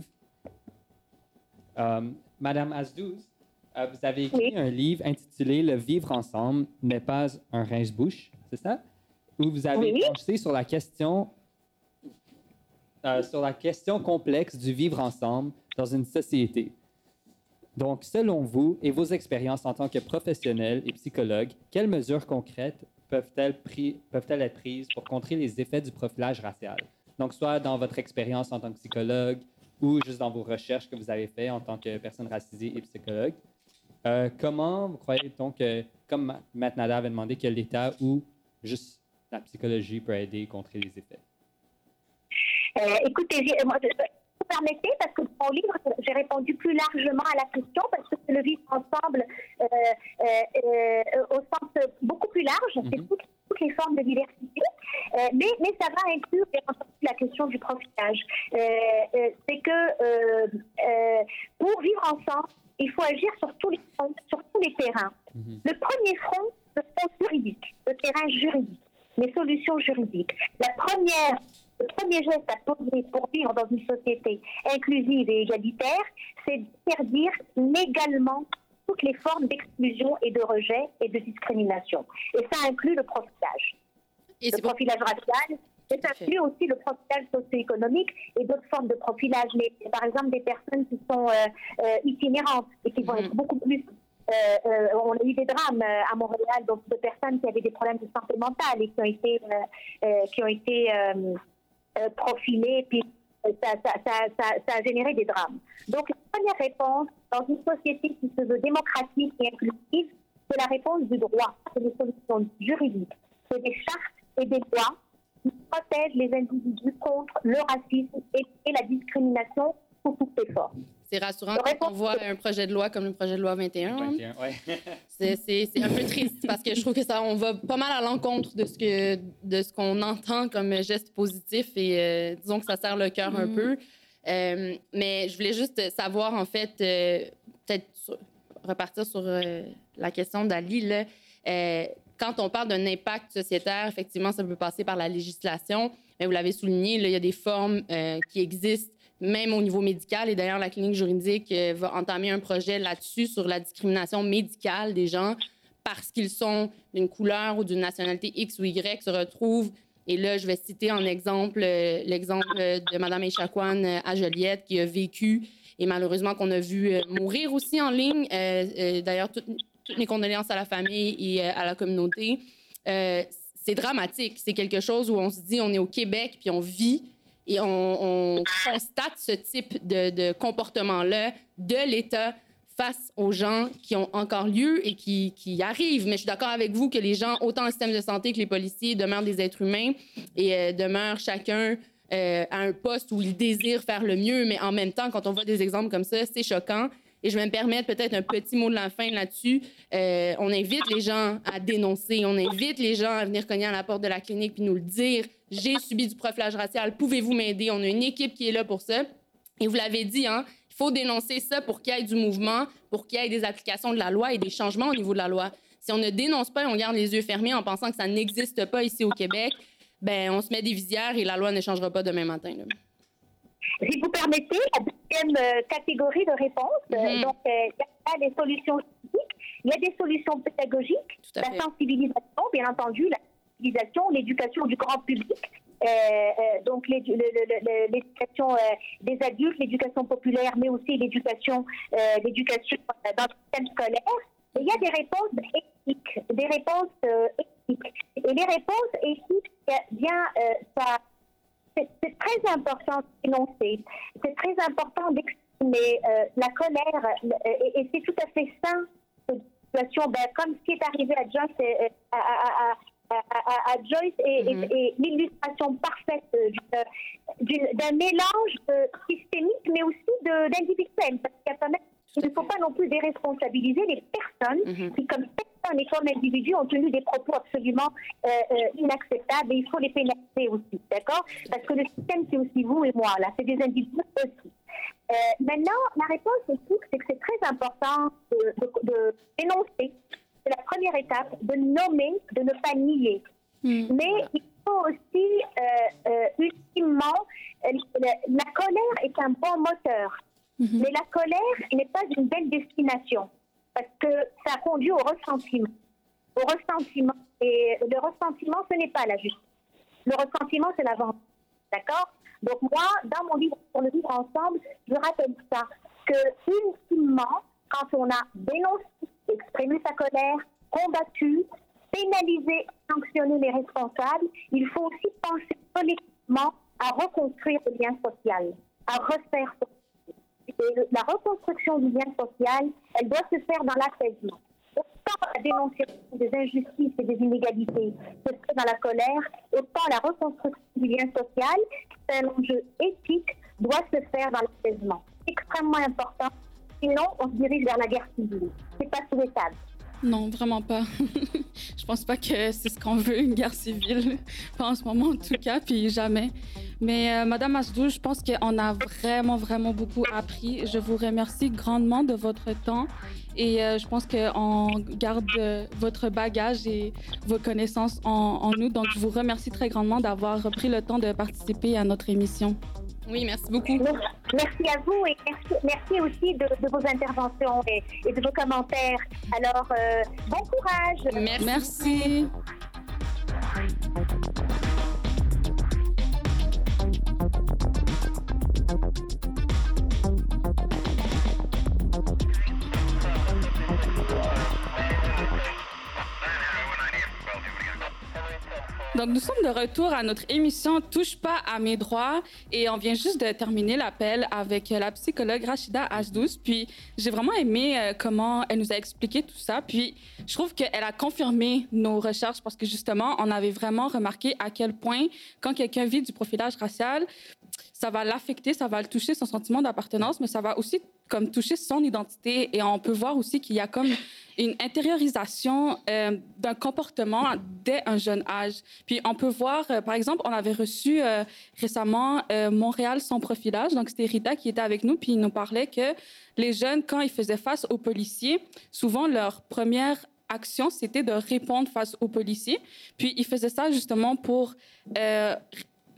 Madame Azdouz, euh, vous avez écrit un livre intitulé Le vivre ensemble n'est pas un rince-bouche, c'est ça? Où vous avez pensé sur la question euh, sur la question complexe du vivre ensemble dans une société. Donc, selon vous et vos expériences en tant que professionnel et psychologue, quelles mesures concrètes peuvent-elles peuvent être prises pour contrer les effets du profilage racial? Donc, soit dans votre expérience en tant que psychologue, ou juste dans vos recherches que vous avez faites en tant que personne racisée et psychologue. Euh, comment vous croyez donc que, comme Matt Nada avait demandé, que l'État ou juste la psychologie peut aider contre les effets? Euh, écoutez, moi, vous permettez, parce que dans mon livre, j'ai répondu plus largement à la question, parce que c'est le vivre ensemble euh, euh, euh, au sens beaucoup plus large, c'est toutes, toutes les formes de diversité, mais, mais ça va inclure bien entendu la question du profilage. Euh, c'est que pour vivre ensemble, il faut agir sur tous les fronts, sur tous les terrains. Le premier front, le front juridique, le terrain juridique, les solutions juridiques. La première, le premier geste à poser pour vivre dans une société inclusive et égalitaire, c'est d'interdire légalement toutes les formes d'exclusion et de rejet et de discrimination. Et ça inclut le profilage. Et le profilage racial, et ça inclut aussi le profilage socio-économique et d'autres formes de profilage. Mais par exemple, des personnes qui sont euh, euh, itinérantes et qui vont être beaucoup plus. euh, euh, on a eu des drames euh, à Montréal, donc de personnes qui avaient des problèmes de santé mentale et qui ont été, qui ont été euh, profilées, puis euh, ça, a généré des drames. Donc la première réponse dans une société qui se veut démocratique et inclusive, c'est la réponse du droit, c'est des solutions juridiques, c'est des chartes et des lois qui protègent les individus contre le racisme et la discrimination sous toutes ses formes. C'est rassurant quand on voit un projet de loi comme le projet de loi 21. 21, ouais. <laughs> C'est un peu triste parce que je trouve que ça, on va pas mal à l'encontre de ce que de ce qu'on entend comme geste positif et euh, disons que ça serre le cœur un Mhm. peu. Euh, mais je voulais juste savoir en fait, euh, peut-être repartir sur euh, la question d'Ali là. Euh, quand on parle d'un impact sociétaire, effectivement, ça peut passer par la législation. Mais vous l'avez souligné, là, il y a des formes euh, qui existent même au niveau médical. Et d'ailleurs, la clinique juridique euh, va entamer un projet là-dessus sur la discrimination médicale des gens parce qu'ils sont d'une couleur ou d'une nationalité X ou Y se retrouvent. Et là, je vais citer en exemple euh, l'exemple euh, de Mme Echaquan à Joliette qui a vécu et malheureusement qu'on a vu mourir aussi en ligne. D'ailleurs, toutes, toutes mes condoléances à la famille et à la communauté. C'est dramatique. C'est quelque chose où on se dit on est au Québec puis on vit et on, on constate ce type de, comportement-là de l'État face aux gens qui ont encore lieu et qui, qui arrivent. Mais je suis d'accord avec vous que les gens, autant le système de santé que les policiers, demeurent des êtres humains et euh, demeurent chacun euh, à un poste où ils désirent faire le mieux. Mais en même temps, quand on voit des exemples comme ça, c'est choquant. Et je vais me permettre peut-être un petit mot de la fin là-dessus. Euh, on invite les gens à dénoncer, on invite les gens à venir cogner à la porte de la clinique puis nous le dire. J'ai subi du profilage racial, pouvez-vous m'aider? On a une équipe qui est là pour ça. Et vous l'avez dit, hein, il faut dénoncer ça pour qu'il y ait du mouvement, pour qu'il y ait des applications de la loi et des changements au niveau de la loi. Si on ne dénonce pas et on garde les yeux fermés en pensant que ça n'existe pas ici au Québec, ben on se met des visières et la loi ne changera pas demain matin. là. Si vous permettez, la deuxième euh, catégorie de réponses, euh, Mhm. donc euh, il y a des solutions juridiques, il y a des solutions pédagogiques, la fait. sensibilisation, bien entendu, la l'éducation du grand public, euh, euh, donc l'éducation euh, des adultes, l'éducation populaire, mais aussi l'éducation l'éducation dans le système scolaire. Il y a des réponses éthiques, des réponses éthiques. Et les réponses éthiques, euh, bien, ça, c'est très important d'énoncer. C'est très important d'exprimer la colère. et c'est tout à fait sain, cette. Ben, comme ce qui est arrivé à à, à- à- à- à- à Joyce est, est- est l'illustration parfaite euh, d'une- d'un mélange euh, systémique, mais aussi d'individuel. Parce qu'il y a quand même il ne faut pas non plus déresponsabiliser les personnes qui, comme personne et comme individu, ont tenu des propos absolument euh, euh, inacceptables et il faut les pénaliser aussi, d'accord? Parce que le système, c'est aussi vous et moi, là, c'est des individus aussi. Euh, maintenant, la réponse c'est que c'est très important de, de- de dénoncer. C'est la première étape, de nommer, de ne pas nier. Mais il faut aussi, euh, euh, ultimement, euh, la, colère est un bon moteur. Mais la colère n'est pas une belle destination parce que ça conduit au ressentiment. Au ressentiment. Et le ressentiment, ce n'est pas la justice. Le ressentiment, c'est la vengeance. D'accord? Donc moi, dans mon livre, pour le vivre ensemble, je rappelle ça, que ultimement, quand on a dénoncé, exprimé sa colère, combattu, pénalisé, sanctionné les responsables, il faut aussi penser collectivement à reconstruire le lien social, à refaire et la reconstruction du lien social, elle doit se faire dans l'apaisement. Donc, Tant la dénonciation des injustices et des inégalités se fait dans la colère, autant la reconstruction du lien social, c'est un enjeu éthique, doit se faire dans l'apaisement. Extrêmement important. Sinon, on se dirige vers la guerre civile. C'est pas souhaitable. Non, vraiment pas. <laughs> je pense pas que c'est ce qu'on veut, une guerre civile. <laughs> Pas en ce moment, en tout cas, puis jamais. Mais euh, Madame Asdou, je pense qu'on a vraiment, vraiment beaucoup appris. Je vous remercie grandement de votre temps et euh, je pense qu'on garde euh, votre bagage et vos connaissances en, en nous. Donc, je vous remercie très grandement d'avoir pris le temps de participer à notre émission. Oui, merci beaucoup. Merci à vous et merci, merci aussi de, de vos interventions et, et de vos commentaires. Alors, euh, bon courage. Merci. Merci. Donc, nous sommes de retour à notre émission Touche pas à mes droits et on vient juste de terminer l'appel avec la psychologue Rachida H12. Puis, j'ai vraiment aimé euh, comment elle nous a expliqué tout ça. Puis, je trouve qu'elle a confirmé nos recherches parce que justement, on avait vraiment remarqué à quel point, quand quelqu'un vit du profilage racial, ça va l'affecter, ça va le toucher son sentiment d'appartenance, mais ça va aussi comme toucher son identité. Et on peut voir aussi qu'il y a comme une intériorisation euh, d'un comportement dès un jeune âge. Puis on peut voir, euh, par exemple, on avait reçu euh, récemment Montréal sans profilage. Donc c'était Rita qui était avec nous, puis il nous parlait que les jeunes, quand ils faisaient face aux policiers, souvent leur première action, c'était de répondre face aux policiers. Puis ils faisaient ça justement pour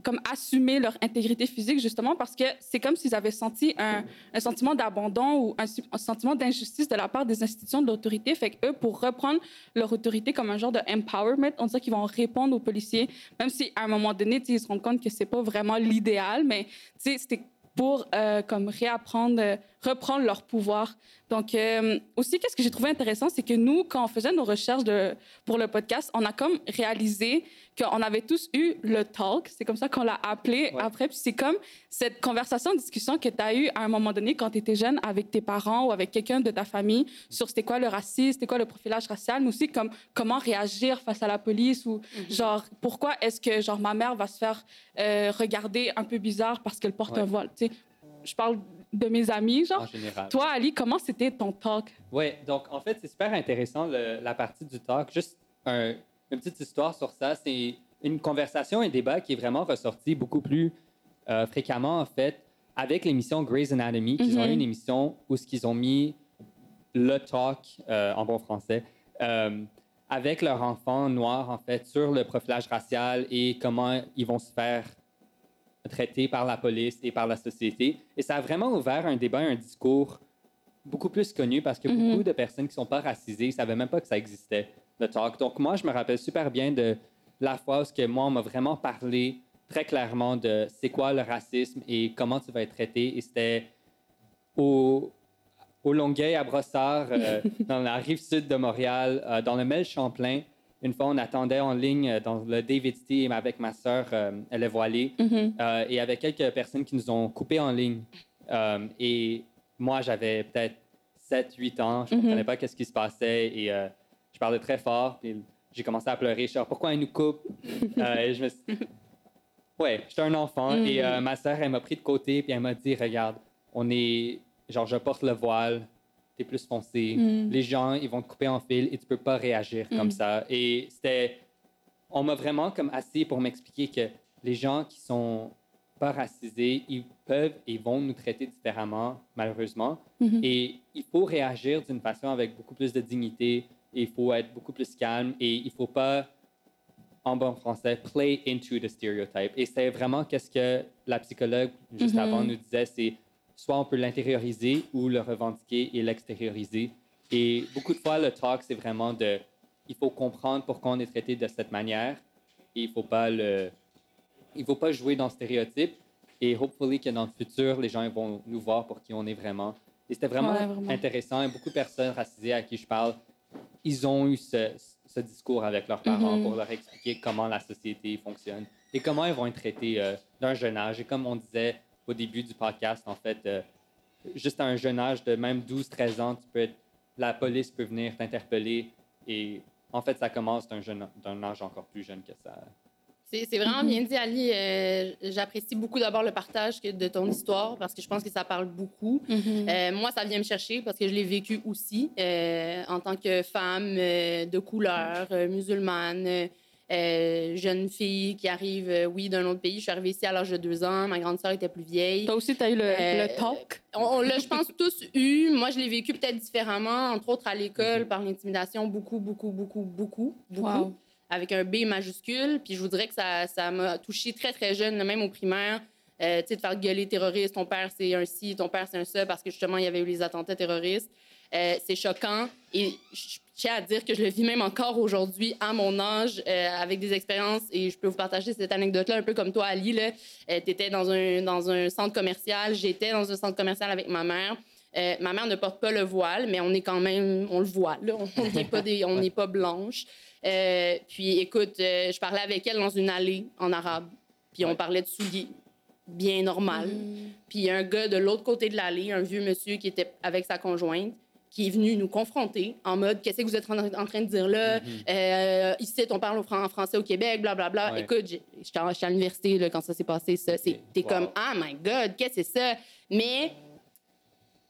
comme assumer leur intégrité physique justement parce que c'est comme s'ils avaient senti un, sentiment d'abandon ou un, sentiment d'injustice de la part des institutions de l'autorité. Fait que eux, pour reprendre leur autorité comme un genre de empowerment, on dirait qu'ils vont répondre aux policiers, même si à un moment donné, ils se rendent compte que c'est pas vraiment l'idéal, mais c'était pour euh, comme réapprendre, euh, reprendre leur pouvoir. Donc euh, aussi, qu'est-ce que j'ai trouvé intéressant, c'est que nous, quand on faisait nos recherches de, pour le podcast, on a comme réalisé qu'on avait tous eu le talk, c'est comme ça qu'on l'a appelé Ouais. après, puis c'est comme cette conversation, discussion que tu as eue à un moment donné quand tu étais jeune avec tes parents ou avec quelqu'un de ta famille sur c'était quoi le racisme, c'était quoi le profilage racial, mais aussi comme comment réagir face à la police ou genre pourquoi est-ce que genre ma mère va se faire euh, regarder un peu bizarre parce qu'elle porte Ouais. un voile, tu sais. Je parle de mes amis, genre. en général. Toi, Ali, comment c'était ton talk? Oui, donc en fait, c'est super intéressant le- la partie du talk. Juste un- une petite histoire sur ça. C'est une conversation, un débat qui est vraiment ressorti beaucoup plus euh, fréquemment, en fait, avec l'émission Grey's Anatomy, qu'ils ont eu une émission où ce qu'ils ont mis le talk, euh, en bon français, euh, avec leur enfant noir, en fait, sur le profilage racial et comment ils vont se faire traiter par la police et par la société. Et ça a vraiment ouvert un débat, un discours beaucoup plus connu parce que Mhm. beaucoup de personnes qui ne sont pas racisées ne savaient même pas que ça existait, le talk. Donc, moi, je me rappelle super bien de la fois où que moi, on m'a vraiment parlé très clairement de c'est quoi le racisme et comment tu vas être traité. Et c'était au, au Longueuil, à Brossard, euh, <laughs> dans la rive sud de Montréal, euh, dans le Mel Champlain. Une fois, on attendait en ligne euh, dans le David T avec ma sœur, euh, elle est voilée. Mhm. Euh, et avait quelques personnes qui nous ont coupés en ligne. Euh, et moi, j'avais peut-être 7-8 ans. Je ne Mhm. comprenais pas qu'est-ce qui se passait. Et je parlais très fort. Puis j'ai commencé à pleurer. Je suis genre, pourquoi ils nous coupent? <laughs> Et je me suis... <laughs> Ouais, j'étais un enfant. Mhm. Et euh, ma sœur, elle m'a pris de côté. Puis elle m'a dit, regarde, on est... Genre, je porte le voile. T'es plus foncé. Mhm. Les gens, ils vont te couper en fil et tu peux pas réagir comme Mhm. ça. Et c'était on m'a vraiment comme assis pour m'expliquer que les gens qui sont pas racisés, ils peuvent et vont nous traiter différemment, malheureusement. Mhm. Et il faut réagir d'une façon avec beaucoup plus de dignité. Et il faut être beaucoup plus calme et il faut pas, en bon français, play into the stereotype. Et c'est vraiment qu'est-ce que la psychologue juste Mhm. avant nous disait, c'est soit on peut l'intérioriser ou le revendiquer et l'extérioriser. Et beaucoup de fois, le talk, c'est vraiment de, il faut comprendre pourquoi on est traité de cette manière et il faut pas le, il faut pas jouer dans le stéréotype. Et hopefully que dans le futur, les gens vont nous voir pour qui on est vraiment. Et c'était vraiment, Ouais, vraiment. intéressant. Et beaucoup de personnes racisées à qui je parle, ils ont eu ce, ce discours avec leurs parents Mhm. pour leur expliquer comment la société fonctionne et comment ils vont être traités euh, d'un jeune âge. Et comme on disait au début du podcast, en fait, euh, juste à un jeune âge de même 12-13 ans, tu peux être- la police peut venir t'interpeller Et en fait, ça commence d'un jeune- d'un âge encore plus jeune que ça. C'est c'est vraiment bien dit, Ali. Euh, J'apprécie beaucoup d'abord le partage de ton histoire parce que je pense que ça parle beaucoup. Euh, moi, ça vient me chercher parce que je l'ai vécu aussi euh, en tant que femme euh, de couleur, euh, musulmane, euh, euh, jeune fille qui arrive, euh, oui, d'un autre pays. Je suis arrivée ici à l'âge de deux ans. Ma grande sœur était plus vieille. Toi aussi, tu as eu le, Euh, le talk? On, on l'a, je pense, tous eu. Moi, je l'ai vécu peut-être différemment, entre autres à l'école, par l'intimidation, beaucoup, beaucoup, beaucoup, beaucoup, beaucoup, Wow. avec un B majuscule. Puis je vous dirais que ça, ça m'a touché très, très jeune, même au primaire. Euh, tu sais, de faire gueuler terroriste, ton père c'est un ci, ton père c'est un ça, parce que justement, il y avait eu les attentats terroristes. Euh, c'est choquant. Et je tiens à dire que je le vis même encore aujourd'hui, à mon âge, euh, avec des expériences. Et je peux vous partager cette anecdote-là, un peu comme toi, Ali. tu étais dans un, dans un centre commercial. J'étais dans un centre commercial avec ma mère. Euh, ma mère ne porte pas le voile, mais on est quand même, on le voit, là. On n'est pas, des- on n'est pas blanche. Euh, puis, écoute, euh, je parlais avec elle dans une allée en arabe. Puis, on parlait de souliers, bien normal. Puis, il y a un gars de l'autre côté de l'allée, un vieux monsieur qui était avec sa conjointe, qui est venu nous confronter en mode Qu'est-ce que vous êtes en, en train de dire là? Euh, Ici, on parle en français au Québec, blablabla. Ouais. Écoute, j'étais à l'université là, quand ça s'est passé. Ça. C'est- T'es Wow. comme Ah, my God, qu'est-ce que c'est ça? Mais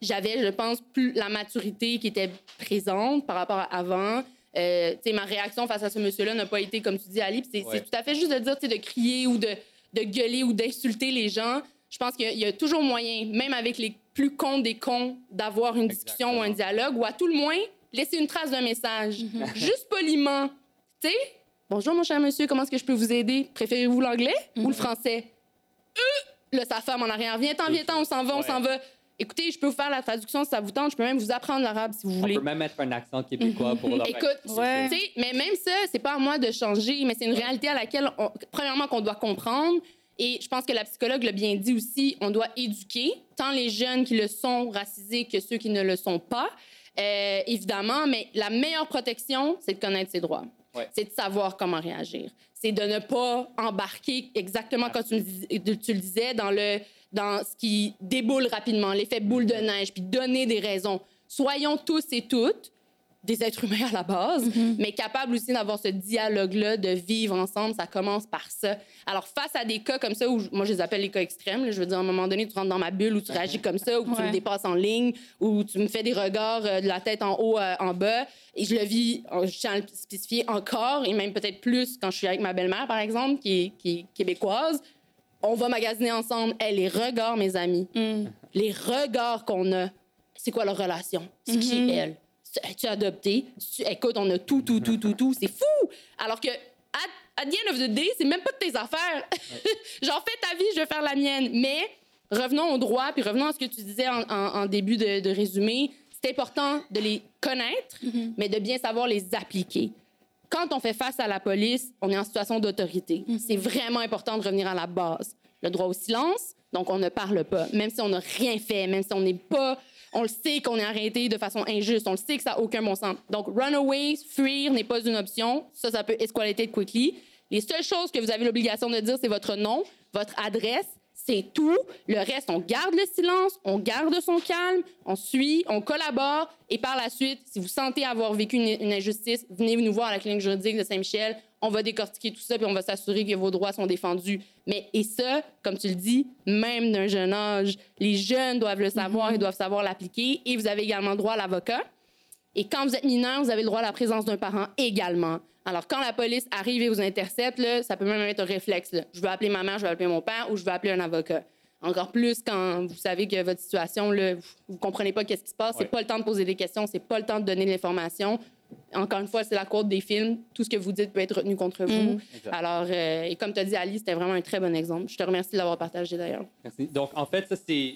j'avais, je pense, plus la maturité qui était présente par rapport à avant. Euh, ma réaction face à ce monsieur-là n'a pas été, comme tu dis, Ali. C'est Ouais. tout à fait juste de dire, de crier ou de, de gueuler ou d'insulter les gens. Je pense qu'il y, a- il y a toujours moyen, même avec les plus cons des cons, d'avoir une discussion ou un dialogue, ou à tout le moins, laisser une trace d'un message. <laughs> Juste poliment. Tu sais, bonjour mon cher monsieur, comment est-ce que je peux vous aider? Préférez-vous l'anglais ou le français? Euh, Là, sa femme en arrière. Viens-t'en, viens-t'en, on s'en va, on s'en va. Écoutez, je peux vous faire la traduction si ça vous tente. Je peux même vous apprendre l'arabe si vous On voulez. peut même mettre un accent québécois pour leur Écoute, Ouais. tu sais, mais même ça, c'est pas à moi de changer, mais c'est une réalité à laquelle, on- premièrement, qu'on doit comprendre. Et je pense que la psychologue l'a bien dit aussi, on doit éduquer tant les jeunes qui le sont racisés que ceux qui ne le sont pas, euh, évidemment. Mais la meilleure protection, c'est de connaître ses droits. Ouais. C'est de savoir comment réagir. C'est de ne pas embarquer exactement comme tu, dis- tu le disais dans le dans ce qui déboule rapidement, l'effet boule de neige, puis donner des raisons. Soyons tous et toutes des êtres humains à la base, mais capables aussi d'avoir ce dialogue-là, de vivre ensemble. Ça commence par ça. Alors, face à des cas comme ça, où je- moi, je les appelle les cas extrêmes, là, je veux dire, à un moment donné, tu rentres dans ma bulle où tu réagis comme ça, ou tu Ouais. me dépasses en ligne, ou tu me fais des regards euh, de la tête en haut, euh, en bas. Et je le vis, je tiens à le spécifier encore, et même peut-être plus quand je suis avec ma belle-mère, par exemple, qui est, qui est québécoise. On va magasiner ensemble. Hey, les regards, mes amis, les regards qu'on a, c'est quoi leur relation? C'est qui elle? Es-tu adopté? Tu- Écoute, on a tout, tout, tout, tout, tout. C'est fou! Alors que, at, at the end of the day, c'est même pas de tes affaires. <laughs> Genre, fais ta vie, je vais faire la mienne. Mais revenons au droit, puis revenons à ce que tu disais en, en- en début de, de résumé. C'est important de les connaître, mais de bien savoir les appliquer. Quand on fait face à la police, on est en situation d'autorité. C'est vraiment important de revenir à la base. Le droit au silence, donc on ne parle pas, même si on n'a rien fait, même si on n'est pas... On le sait qu'on est arrêté de façon injuste, on le sait que ça n'a aucun bon sens. Donc, runaway, fuir n'est pas une option. Ça, ça peut escalader quickly. Les seules choses que vous avez l'obligation de dire, c'est votre nom, votre adresse, c'est tout. Le reste, on garde le silence, on garde son calme, on suit, on collabore. Et par la suite, si vous sentez avoir vécu une injustice, venez nous voir à la clinique juridique de Saint-Michel. On va décortiquer tout ça, puis on va s'assurer que vos droits sont défendus. Mais, et ça, comme tu le dis, même d'un jeune âge, les jeunes doivent le savoir, ils doivent savoir l'appliquer. Et vous avez également droit à l'avocat. Et quand vous êtes mineur, vous avez le droit à la présence d'un parent également. Alors, quand la police arrive et vous intercepte, là, ça peut même être un réflexe. là. Je veux appeler ma mère, je veux appeler mon père ou je veux appeler un avocat. Encore plus quand vous savez que votre situation, là, vous ne comprenez pas qu'est-ce qui se passe. Ouais. C'est pas le temps de poser des questions, c'est pas le temps de donner de l'information. Encore une fois, c'est la côte des films. Tout ce que vous dites peut être retenu contre vous. Exact. Alors, euh, et comme tu as dit, Ali, c'était vraiment un très bon exemple. Je te remercie de l'avoir partagé d'ailleurs. Merci. Donc, en fait, ça, c'est.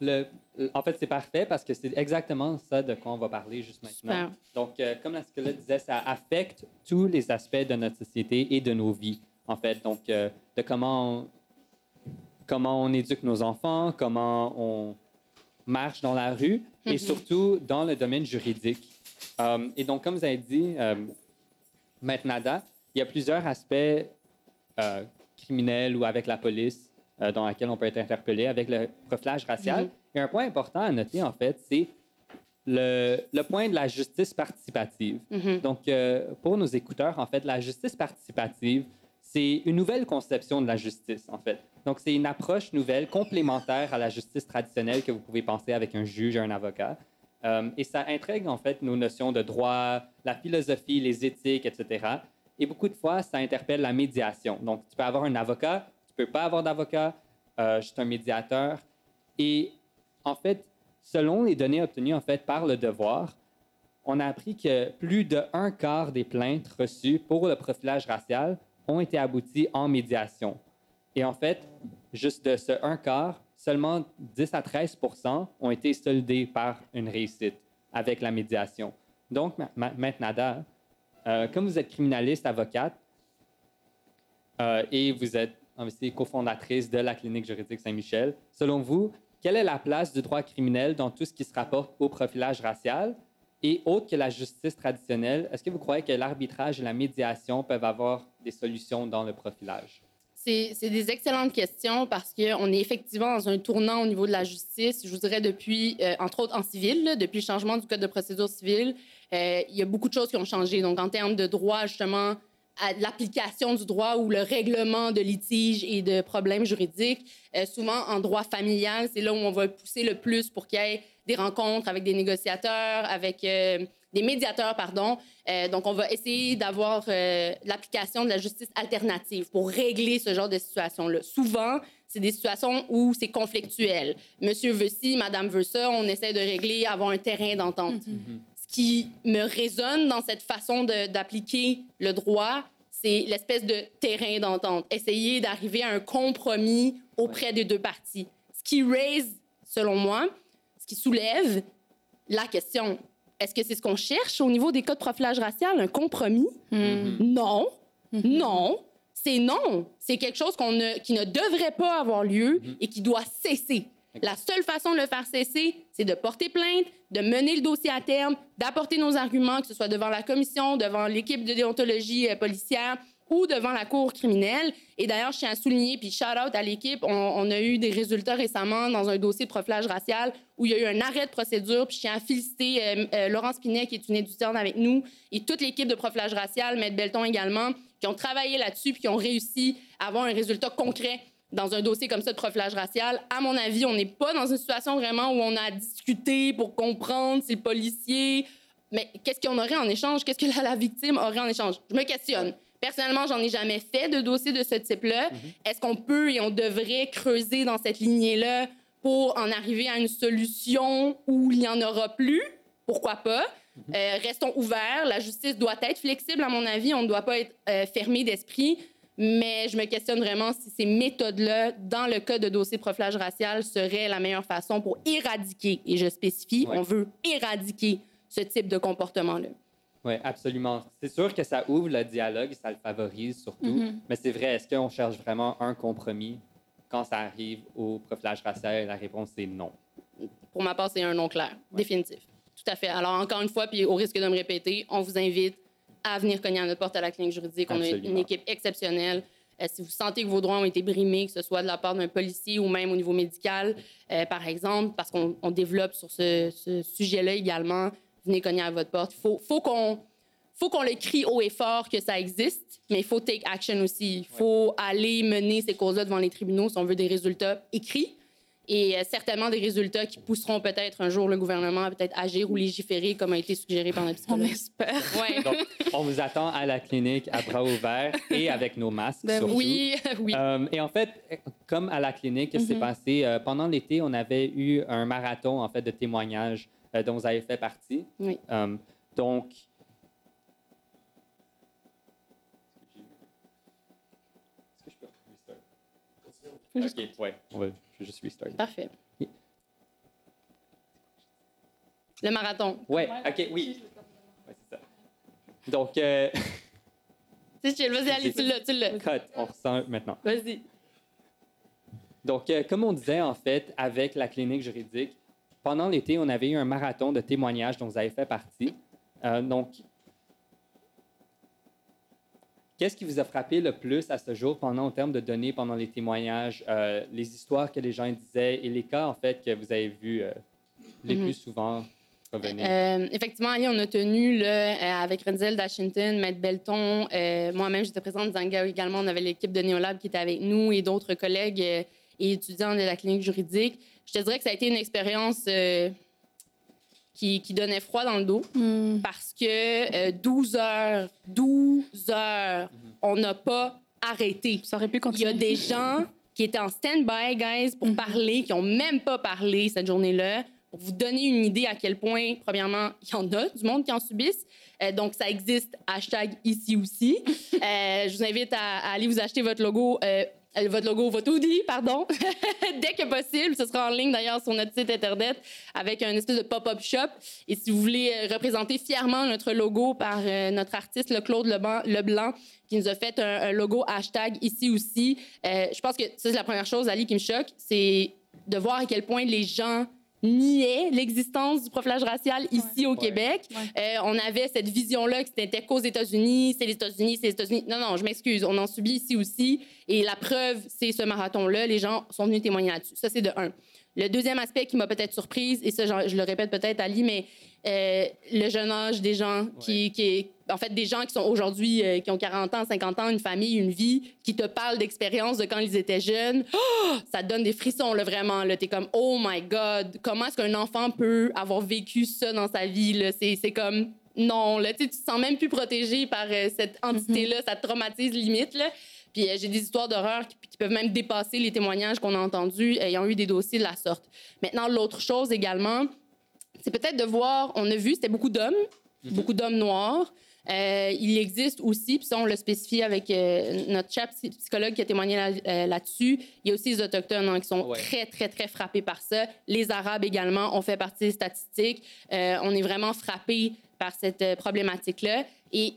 Le... En fait, c'est parfait parce que c'est exactement ça de quoi on va parler juste maintenant. Super. Donc, euh, comme la psychologue disait, ça affecte tous les aspects de notre société et de nos vies, en fait. Donc, euh, de comment on, comment on éduque nos enfants, comment on marche dans la rue et surtout dans le domaine juridique. Euh, et donc, comme vous avez dit, euh, Maître Nada, il y a plusieurs aspects euh, criminels ou avec la police euh, dans lesquels on peut être interpellé avec le profilage racial. Et un point important à noter, en fait, c'est le, le point de la justice participative. Mhm. Donc, euh, pour nos écouteurs, en fait, la justice participative, c'est une nouvelle conception de la justice, en fait. Donc, c'est une approche nouvelle, complémentaire à la justice traditionnelle que vous pouvez penser avec un juge et un avocat. Euh, et ça intègre, en fait, nos notions de droit, la philosophie, les éthiques, etc. Et beaucoup de fois, ça interpelle la médiation. Donc, tu peux avoir un avocat, tu peux pas avoir d'avocat, euh, un médiateur. Et en fait, selon les données obtenues en fait par le devoir, on a appris que plus de un quart des plaintes reçues pour le profilage racial ont été abouties en médiation. Et en fait, juste de ce un quart, seulement 10 à 13 ont été soldés par une réussite avec la médiation. Donc, ma- ma- Maître Nada, euh, comme vous êtes criminaliste, avocate, euh, et vous êtes aussi cofondatrice de la clinique juridique Saint-Michel, selon vous, quelle est la place du droit criminel dans tout ce qui se rapporte au profilage racial? Et autre que la justice traditionnelle, est-ce que vous croyez que l'arbitrage et la médiation peuvent avoir des solutions dans le profilage? C'est des excellentes questions parce qu'on est effectivement dans un tournant au niveau de la justice. Je vous dirais depuis, euh, entre autres en civil, depuis le changement du Code de procédure civile, euh, il y a beaucoup de choses qui ont changé. Donc, en termes de droit, justement, l'application du droit ou le règlement de litiges et de problèmes juridiques, euh, souvent en droit familial, c'est là où on va pousser le plus pour qu'il y ait des rencontres avec des négociateurs, avec des médiateurs, pardon. Euh, donc, on va essayer d'avoir euh, l'application de la justice alternative pour régler ce genre de situation-là. Souvent, c'est des situations où c'est conflictuel. Monsieur veut ci, madame veut ça, on essaie de régler, avoir un terrain d'entente. Ce qui me résonne dans cette façon d'appliquer le droit, c'est l'espèce de terrain d'entente. Essayer d'arriver à un compromis auprès des deux parties. Ce qui raise, selon moi, ce qui soulève la question est-ce que c'est ce qu'on cherche? Au niveau des cas de profilage racial, un compromis? Non. Non. C'est non. C'est quelque chose qu'on ne- qui ne devrait pas avoir lieu et qui doit cesser. La seule façon de le faire cesser, c'est de porter plainte, de mener le dossier à terme, d'apporter nos arguments, que ce soit devant la commission, devant l'équipe de déontologie euh, policière ou devant la cour criminelle. Et d'ailleurs, je tiens à souligner, puis shout-out à l'équipe, on, a eu des résultats récemment dans un dossier de profilage racial où il y a eu un arrêt de procédure. Puis je tiens à féliciter euh, euh, Laurence Pinet, qui est une étudiante avec nous, et toute l'équipe de profilage racial, Maître Belton également, qui ont travaillé là-dessus puis qui ont réussi à avoir un résultat concret dans un dossier comme ça de profilage racial. À mon avis, on n'est pas dans une situation vraiment où on a à discuter pour comprendre si le policier... Mais qu'est-ce qu'on aurait en échange? Qu'est-ce que la victime aurait en échange? Je me questionne. Personnellement, j'en ai jamais fait de dossier de ce type-là. Est-ce qu'on peut et on devrait creuser dans cette lignée-là pour en arriver à une solution où il n'y en aura plus? Pourquoi pas? Euh, restons ouverts. La justice doit être flexible, à mon avis. On ne doit pas être euh, fermé d'esprit. Mais je me questionne vraiment si ces méthodes-là, dans le cas de dossier de profilage racial, seraient la meilleure façon pour éradiquer, et je spécifie, Ouais. on veut éradiquer ce type de comportement-là. Oui, absolument. C'est sûr que ça ouvre le dialogue, ça le favorise surtout. Mhm. Mais c'est vrai, est-ce qu'on cherche vraiment un compromis quand ça arrive au profilage racial? La réponse est non. Pour ma part, c'est un non clair, définitif. Tout à fait. Alors, encore une fois, puis au risque de me répéter, on vous invite à venir cogner à notre porte à la clinique juridique. On a une équipe exceptionnelle. Euh, si vous sentez que vos droits ont été brimés, que ce soit de la part d'un policier ou même au niveau médical, euh, par exemple, parce qu'on on développe sur ce, ce sujet-là également, venez cogner à votre porte. Il faut, faut qu'on faut qu'on le crie haut et fort que ça existe, mais il faut take action aussi. Il faut aller mener ces causes-là devant les tribunaux si on veut des résultats écrits et euh, certainement des résultats qui pousseront peut-être un jour le gouvernement à peut-être agir ou légiférer comme a été suggéré par notre On psychologue. espère. Ouais. <laughs> Donc, on vous attend à la clinique à bras ouverts et avec nos masques Ben surtout. oui, <laughs> oui. Euh, et en fait, comme à la clinique, qui s'est Mhm. passé? Euh, pendant l'été, on avait eu un marathon en fait, de témoignages euh, dont vous avez fait partie. Oui. Euh, donc, est-ce que je peux restart? OK, ouais, on va, je vais juste restart. Parfait. Le marathon. Ouais, OK, oui. Ouais, c'est ça. Donc, euh, <laughs> C'est chill. Vas-y, allez, tu l'as, tu l'as. cut, on ressent maintenant. Vas-y. Donc, euh, comme on disait, en fait, avec la clinique juridique, pendant l'été, on avait eu un marathon de témoignages dont vous avez fait partie. Euh, donc, qu'est-ce qui vous a frappé le plus à ce jour pendant, en termes de données pendant les témoignages, euh, les histoires que les gens disaient et les cas, en fait, que vous avez vus euh, les Mhm. plus souvent revenir? Euh, effectivement, Ali, on a tenu là, euh, avec Renzel Washington, Maître Belton, euh, moi-même, j'étais présente, Zanga également, on avait l'équipe de Néolab qui était avec nous et d'autres collègues et étudiants de la clinique juridique. Je te dirais que ça a été une expérience euh, qui, qui donnait froid dans le dos Hmm. parce que euh, 12 heures, 12 heures, on n'a pas arrêté. Ça aurait pu Il y continuer. a des gens qui étaient en stand-by, guys, pour parler, qui n'ont même pas parlé cette journée-là. Pour vous donner une idée à quel point, premièrement, il y en a du monde qui en subissent. Euh, donc, ça existe, hashtag ici aussi. <laughs> Euh, je vous invite à, à aller vous acheter votre logo, euh, euh, votre logo, votre hoodie, pardon, <laughs> dès que possible. Ce sera en ligne d'ailleurs sur notre site Internet avec un espèce de pop-up shop. Et si vous voulez euh, représenter fièrement notre logo par euh, notre artiste, le Claude Leblanc, qui nous a fait un, un logo hashtag ici aussi. Euh, je pense que ça, c'est la première chose, Ali, qui me choque, c'est de voir à quel point les gens niaient l'existence du profilage racial ici au. Québec. Ouais. Euh, on avait cette vision-là que c'était qu'aux États-Unis, c'est les États-Unis, c'est les États-Unis. Non, non, je m'excuse, on en subit ici aussi. Et la preuve, c'est ce marathon-là. Les gens sont venus témoigner là-dessus. Ça, c'est de un. Le deuxième aspect qui m'a peut-être surprise, et ça, je le répète peut-être, Ali, mais euh, le jeune âge des gens qui, qui en fait, des gens qui sont aujourd'hui, euh, qui ont 40 ans, 50 ans, une famille, une vie, qui te parlent d'expérience de quand ils étaient jeunes. Oh, ça te donne des frissons, là, vraiment. Là. T'es comme, oh my God, comment est-ce qu'un enfant peut avoir vécu ça dans sa vie? Là? C'est, c'est comme, non, là, tu te sens même plus protégé par euh, cette entité-là. Ça te traumatise limite, là. Puis euh, j'ai des histoires d'horreur qui, qui peuvent même dépasser les témoignages qu'on a entendus ayant eu des dossiers de la sorte. Maintenant, l'autre chose également, c'est peut-être de voir, on a vu, c'était beaucoup d'hommes, beaucoup d'hommes noirs. Euh, il existe aussi, puis ça, on l'a spécifié avec euh, notre chef psy- psychologue qui a témoigné là- euh, là-dessus, il y a aussi les Autochtones hein, qui sont Ouais. très, très, très frappés par ça. Les Arabes également ont fait partie des statistiques. On est vraiment frappés par cette problématique-là. Et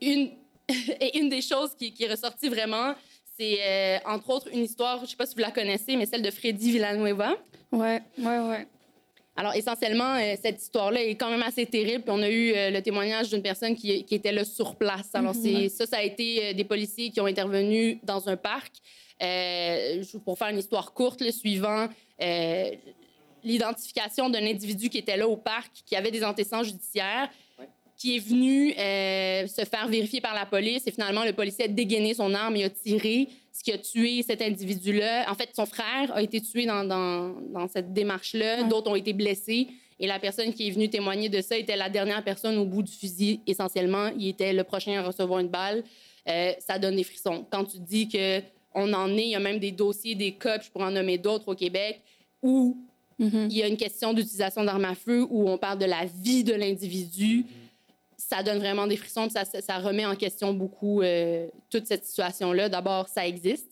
une, <laughs> et une des choses qui, qui est ressortie vraiment, c'est euh, entre autres une histoire, je ne sais pas si vous la connaissez, mais celle de Freddy Villanueva. Ouais, ouais, ouais. Alors, essentiellement, euh, cette histoire-là est quand même assez terrible. Puis on a eu euh, le témoignage d'une personne qui, qui était là sur place. Alors, c'est, ça, ça a été des policiers qui ont intervenu dans un parc. Pour faire une histoire courte, le suivant, l'identification d'un individu qui était là au parc, qui avait des antécédents judiciaires, qui est venu euh, se faire vérifier par la police. Et finalement, le policier a dégainé son arme et a tiré, ce qui a tué cet individu-là. En fait, son frère a été tué dans, dans, dans cette démarche-là. D'autres ont été blessés. Et la personne qui est venue témoigner de ça était la dernière personne au bout du fusil, essentiellement. Il était le prochain à recevoir une balle. Euh, ça donne des frissons. Quand tu dis que on en est, il y a même des dossiers, des cas, je pourrais en nommer d'autres au Québec, où Mhm. il y a une question d'utilisation d'armes à feu, où on parle de la vie de l'individu. Ça donne vraiment des frissons, puis ça, ça- remet en question beaucoup euh, toute cette situation-là. D'abord, ça existe.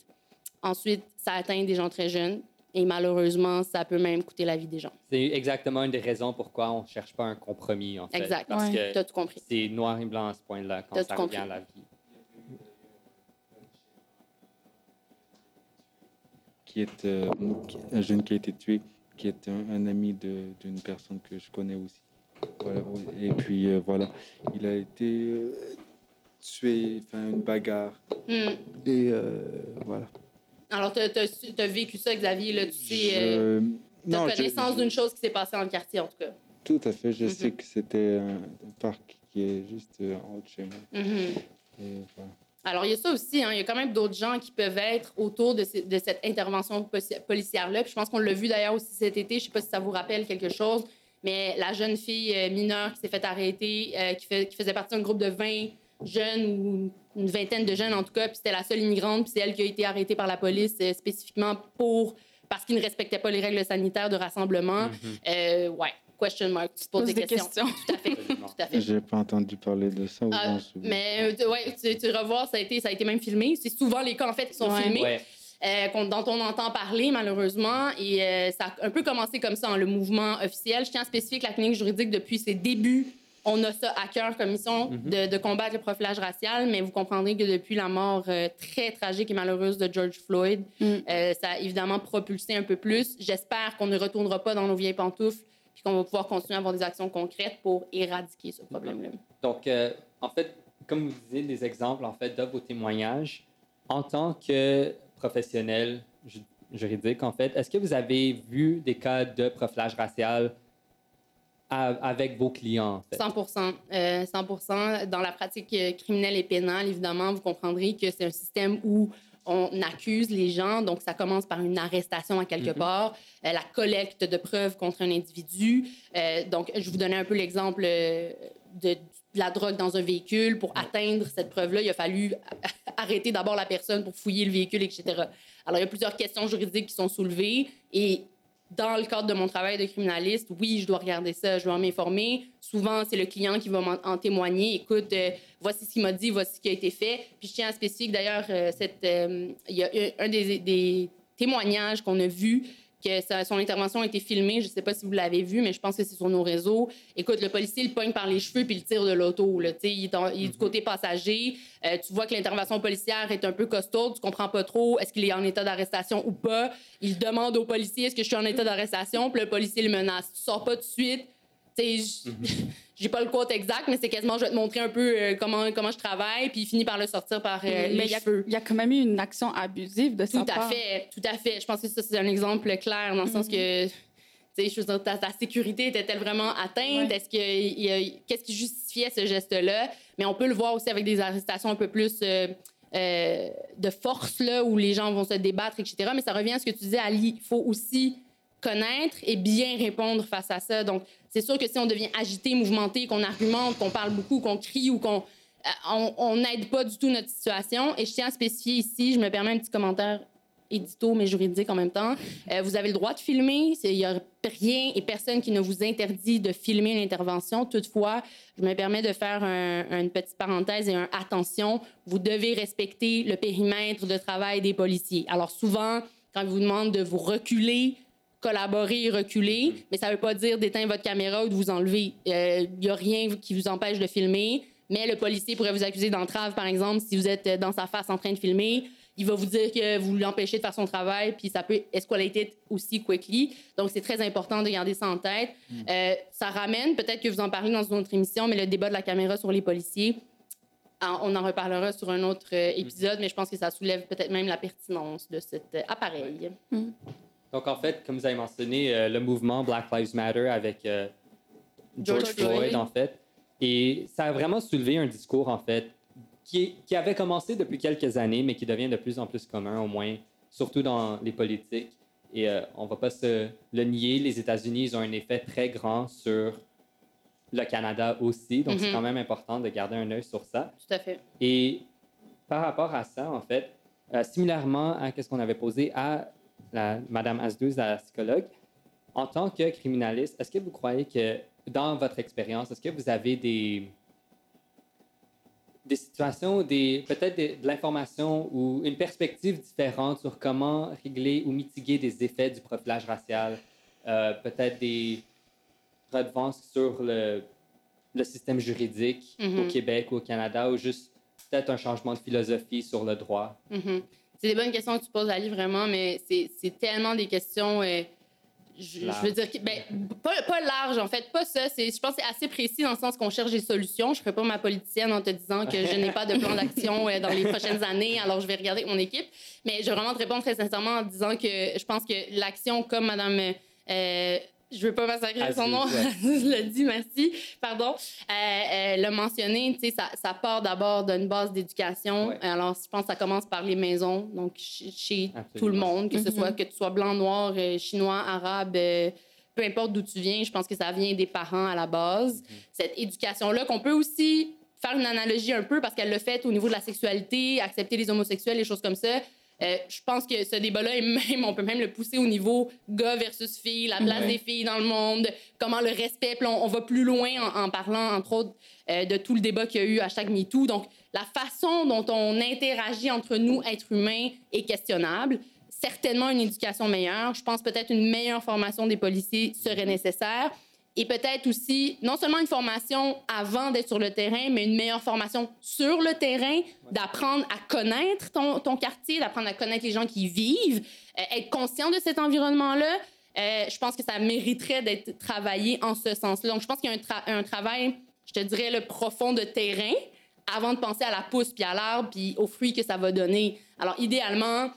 Ensuite, ça atteint des gens très jeunes. Et malheureusement, ça peut même coûter la vie des gens. C'est exactement une des raisons pourquoi on ne cherche pas un compromis, en fait. Exact. Parce Ouais. que Tu as tout compris. c'est noir et blanc à ce point-là quand ça revient à la vie. qui est euh, un jeune qui a été tué, qui est un, un ami d'une personne que je connais aussi. Voilà. Et puis euh, voilà, il a été euh, tué, enfin une bagarre. Hmm. Et euh, voilà. Alors, tu as, vécu ça, Xavier. Là, tu sais, non, je- connaissance d'une chose qui s'est passée dans le quartier, en tout cas. Tout à fait, je Mhm. sais que c'était un, un parc qui est juste en haut de chez moi. Et voilà. Alors, il y a ça aussi. hein. Il y a quand même d'autres gens qui peuvent être autour de, cette intervention policière-là. Puis je pense qu'on l'a vu d'ailleurs aussi cet été. Je ne sais pas si ça vous rappelle quelque chose, mais la jeune fille euh, mineure qui s'est fait arrêter, euh, qui, fait- qui faisait partie d'un groupe de 20 jeunes ou une vingtaine de jeunes en tout cas, puis c'était la seule immigrante, puis c'est elle qui a été arrêtée par la police euh, spécifiquement pour parce qu'ils ne respectaient pas les règles sanitaires de rassemblement. Euh, ouais, question mark. Tu te poses Pose des, des questions. questions. <laughs> Tout à fait. Tout à fait. J'ai pas entendu parler de ça. Ah, mais tu- ouais, tu, tu revois, ça a, été, ça a été même filmé. C'est souvent les cas, en fait, qui sont Ouais. filmés, Ouais. Euh, dont on entend parler, malheureusement. Et euh, ça a un peu commencé comme ça, hein, le mouvement officiel. Je tiens à spécifier que la clinique juridique, depuis ses débuts, on a ça à cœur comme mission Mhm. de, de combattre le profilage racial, mais vous comprendrez que depuis la mort euh, très tragique et malheureuse de George Floyd, Mm. euh, ça a évidemment propulsé un peu plus. J'espère qu'on ne retournera pas dans nos vieilles pantoufles puis qu'on va pouvoir continuer à avoir des actions concrètes pour éradiquer ce problème-là. Donc, euh, en fait, comme vous disiez, des exemples en fait de vos témoignages, en tant que professionnel ju- juridique, en fait, est-ce que vous avez vu des cas de profilage racial à- avec vos clients. en fait? 100 euh, 100 Dans la pratique euh, criminelle et pénale, évidemment, vous comprendrez que c'est un système où on accuse les gens. Donc, ça commence par une arrestation à quelque Mhm. part, euh, la collecte de preuves contre un individu. Euh, donc, je vous donnais un peu l'exemple de, de la drogue dans un véhicule. Pour atteindre cette preuve-là, il a fallu <laughs> arrêter d'abord la personne pour fouiller le véhicule, etc. Alors, il y a plusieurs questions juridiques qui sont soulevées et dans le cadre de mon travail de criminaliste, oui, je dois regarder ça, je dois m'informer. Souvent, c'est le client qui va en témoigner. Écoute, euh, voici ce qu'il m'a dit, voici ce qui a été fait. Puis je tiens à spécifier que d'ailleurs, euh, euh, il y a un- un des, des témoignages qu'on a vu que son intervention a été filmée. Je ne sais pas si vous l'avez vu, mais je pense que c'est sur nos réseaux. Écoute, le policier le pogne par les cheveux puis il tire de l'auto. Il, est du côté passager. Euh, tu vois que l'intervention policière est un peu costaud. Tu comprends pas trop est-ce qu'il est en état d'arrestation ou pas. Il demande au policier est-ce que je suis en état d'arrestation? Puis le policier le menace. Tu sors pas tout de suite. Tu sais, j- j'ai pas le quote exact, mais c'est quasiment je vais te montrer un peu euh, comment, comment je travaille. Puis il finit par le sortir par euh, Mais les il y, a- cheveux. il y a quand même eu une action abusive de sa Tout à part. fait, tout à fait. Je pense que ça, c'est un exemple clair dans le sens que, tu sais, je veux dire, ta, ta sécurité était-elle vraiment atteinte? Ouais. Est-ce que, qu'est-ce qui justifiait ce geste-là? Mais on peut le voir aussi avec des arrestations un peu plus euh, euh, de force, là, où les gens vont se débattre, etc. Mais ça revient à ce que tu disais, Ali. Il faut aussi et bien répondre face à ça. Donc, c'est sûr que si on devient agité, mouvementé, qu'on argumente, qu'on parle beaucoup, qu'on crie ou qu'on euh, on- n'aide pas du tout notre situation. Et je tiens à spécifier ici, je me permets un petit commentaire édito, mais juridique en même temps. Euh, vous avez le droit de filmer. Il n'y a rien et personne qui ne vous interdit de filmer l'intervention. Toutefois, je me permets de faire un- une petite parenthèse et un attention. Vous devez respecter le périmètre de travail des policiers. Alors souvent, quand ils vous demandent de vous reculer, collaborer et reculer, mais ça ne veut pas dire d'éteindre votre caméra ou de vous enlever. Il n'y a rien qui vous empêche de filmer, mais le policier pourrait vous accuser d'entrave, par exemple, si vous êtes dans sa face en train de filmer. Il va vous dire que vous l'empêchez de faire son travail, puis ça peut escalater aussi quickly. Donc, c'est très important de garder ça en tête. Euh, ça ramène, peut-être que vous en parlez dans une autre émission, mais le débat de la caméra sur les policiers, on en reparlera sur un autre euh, épisode, mais je pense que ça soulève peut-être même la pertinence de cet euh, appareil. Donc, en fait, comme vous avez mentionné, euh, le mouvement Black Lives Matter avec euh, George, George Floyd, Floyd. en fait. Et ça a vraiment soulevé un discours, en fait, qui, qui avait commencé depuis quelques années, mais qui devient de plus en plus commun, au moins, surtout dans les politiques. Et euh, on ne va pas se le nier, les États-Unis, ils ont un effet très grand sur le Canada aussi. Donc, c'est Mhm. quand même important de garder un œil sur ça. Tout à fait. Et par rapport à ça, en fait, similairement à ce qu'on avait posé à la, Madame Asdouz, la psychologue, en tant que criminaliste, est-ce que vous croyez que dans votre expérience, est-ce que vous avez des, des situations, des, peut-être de l'information ou une perspective différente sur comment régler ou mitiguer des effets du profilage racial, euh, peut-être des redevances sur le, le système juridique au Mhm. Québec ou au Canada ou juste peut-être un changement de philosophie sur le droit? Mhm. C'est des bonnes questions que tu poses, Ali, vraiment, mais c'est tellement des questions. euh, je, veux dire, ben, pas, pas large, en fait, pas ça. Je pense que c'est assez précis dans le sens qu'on cherche des solutions. Je ne ferai pas ma politicienne en te disant que je n'ai pas de plan d'action euh, dans les prochaines années, alors je vais regarder mon équipe. Mais je vais vraiment te répondre très sincèrement en disant que je pense que l'action, comme Madame. Euh, je veux pas massacrer son Aziz, nom, ouais. Aziz l'a dit, merci, pardon, euh, euh, l'a mentionné, tu sais, ça, ça part d'abord d'une base d'éducation. Ouais. Alors, je pense que ça commence par les maisons, donc chez, tout le monde, que ce Mhm. soit que tu sois blanc, noir, euh, chinois, arabe, euh, peu importe d'où tu viens, je pense que ça vient des parents à la base. Cette éducation-là, qu'on peut aussi faire une analogie un peu parce qu'elle l'a fait au niveau de la sexualité, accepter les homosexuels, les choses comme ça. Euh, je pense que ce débat-là, est même, on peut même le pousser au niveau gars versus filles, la place Ouais. des filles dans le monde, comment le respect. Puis on, on va plus loin en, en parlant, entre autres, euh, de tout le débat qu'il y a eu, hashtag MeToo. Donc, la façon dont on interagit entre nous, êtres humains, est questionnable. Certainement une éducation meilleure. Je pense peut-être une meilleure formation des policiers serait nécessaire. Et peut-être aussi, non seulement une formation avant d'être sur le terrain, mais une meilleure formation sur le terrain, d'apprendre à connaître ton, quartier, d'apprendre à connaître les gens qui y vivent, euh, être conscient de cet environnement-là. Euh, je pense que ça mériterait d'être travaillé en ce sens-là. Donc, je pense qu'il y a un, un travail, je te dirais, le profond de terrain avant de penser à la pousse, puis à l'arbre, puis aux fruits que ça va donner. Alors, idéalement,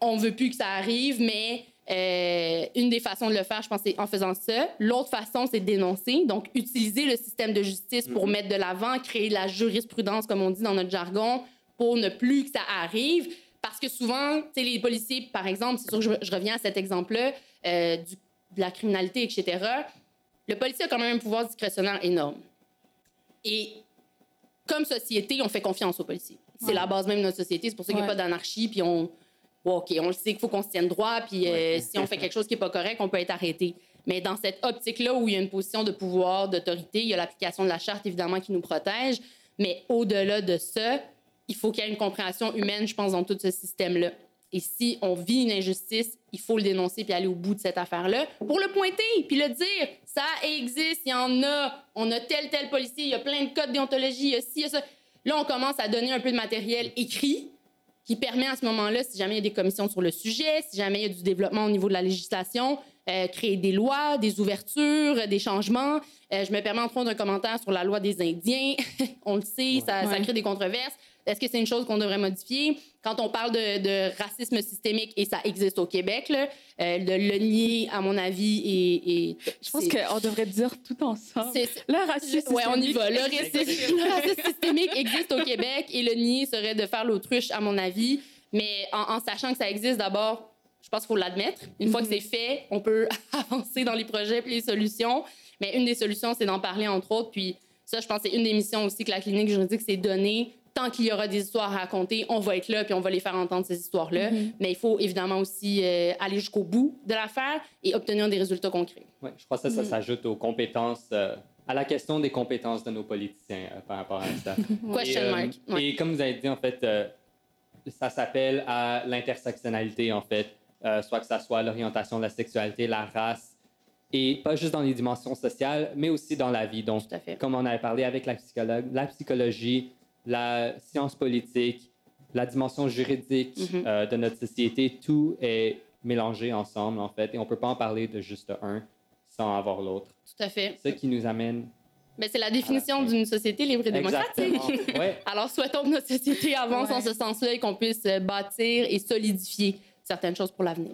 on veut plus que ça arrive, mais Euh, une des façons de le faire, je pense, c'est en faisant ça. L'autre façon, c'est de dénoncer. Donc, utiliser le système de justice pour Mhm. mettre de l'avant, créer de la jurisprudence, comme on dit dans notre jargon, pour ne plus que ça arrive. Parce que souvent, tu sais, les policiers, par exemple, c'est sûr que je, je reviens à cet exemple-là, euh, de la criminalité, etc. Le policier a quand même un pouvoir discrétionnaire énorme. Et comme société, on fait confiance aux policiers. C'est Ouais. la base même de notre société. C'est pour ça qu'il n'y a Ouais. pas d'anarchie. Puis on, OK, on le sait qu'il faut qu'on se tienne droit. Puis euh, si on fait quelque chose qui n'est pas correct, on peut être arrêté. Mais dans cette optique-là où il y a une position de pouvoir, d'autorité, il y a l'application de la charte, évidemment, qui nous protège. Mais au-delà de ça, il faut qu'il y ait une compréhension humaine, je pense, dans tout ce système-là. Et si on vit une injustice, il faut le dénoncer puis aller au bout de cette affaire-là pour le pointer puis le dire. Ça existe, il y en a. On a tel, tel policier, il y a plein de codes déontologie, il y a ci, il y a ça. Là, on commence à donner un peu de matériel écrit qui permet à ce moment-là, si jamais il y a des commissions sur le sujet, si jamais il y a du développement au niveau de la législation, euh, créer des lois, des ouvertures, des changements. Euh, je me permets entre autres un commentaire sur la loi des Indiens. <laughs> on le sait, ça, ça Ouais. crée des controverses. Est-ce que c'est une chose qu'on devrait modifier? Quand on parle de, de racisme systémique, et ça existe au Québec, là, euh, de le nier, à mon avis, et... Je pense qu'on devrait dire tout ensemble. C'est- Le racisme Ouais, on y systémique va. Le existe. racisme, le racisme systémique existe au Québec et le nier serait de faire l'autruche, à mon avis. Mais en, en sachant que ça existe, d'abord, je pense qu'il faut l'admettre. Une fois que c'est fait, on peut <laughs> avancer dans les projets et les solutions. Mais une des solutions, c'est d'en parler, entre autres. Puis ça, je pense que c'est une des missions aussi que la clinique juridique s'est donnée. Tant qu'il y aura des histoires à raconter, on va être là puis on va les faire entendre, ces histoires-là. Mais il faut évidemment aussi euh, aller jusqu'au bout de l'affaire et obtenir des résultats concrets. Ouais, je crois que ça, ça Mm. s'ajoute aux compétences, euh, à la question des compétences de nos politiciens euh, par rapport à ça. <laughs> Question Et, euh, mark. Ouais. Et comme vous avez dit, en fait, euh, ça s'appelle à l'intersectionnalité, en fait, Euh, soit que ça soit l'orientation, la sexualité, la race, et pas juste dans les dimensions sociales, mais aussi dans la vie. Donc, Tout à fait. comme on avait parlé avec la psychologue, la psychologie, la science politique, la dimension juridique Mhm. euh, de notre société, tout est mélangé ensemble, en fait, et on peut pas en parler de juste un sans avoir l'autre. Tout à fait. Ce qui nous amène Mais c'est la définition d'une société libre et démocratique. Ouais. <laughs> Alors, souhaitons que notre société avance Ouais. en ce sens-là et qu'on puisse euh, bâtir et solidifier certaines choses pour l'avenir.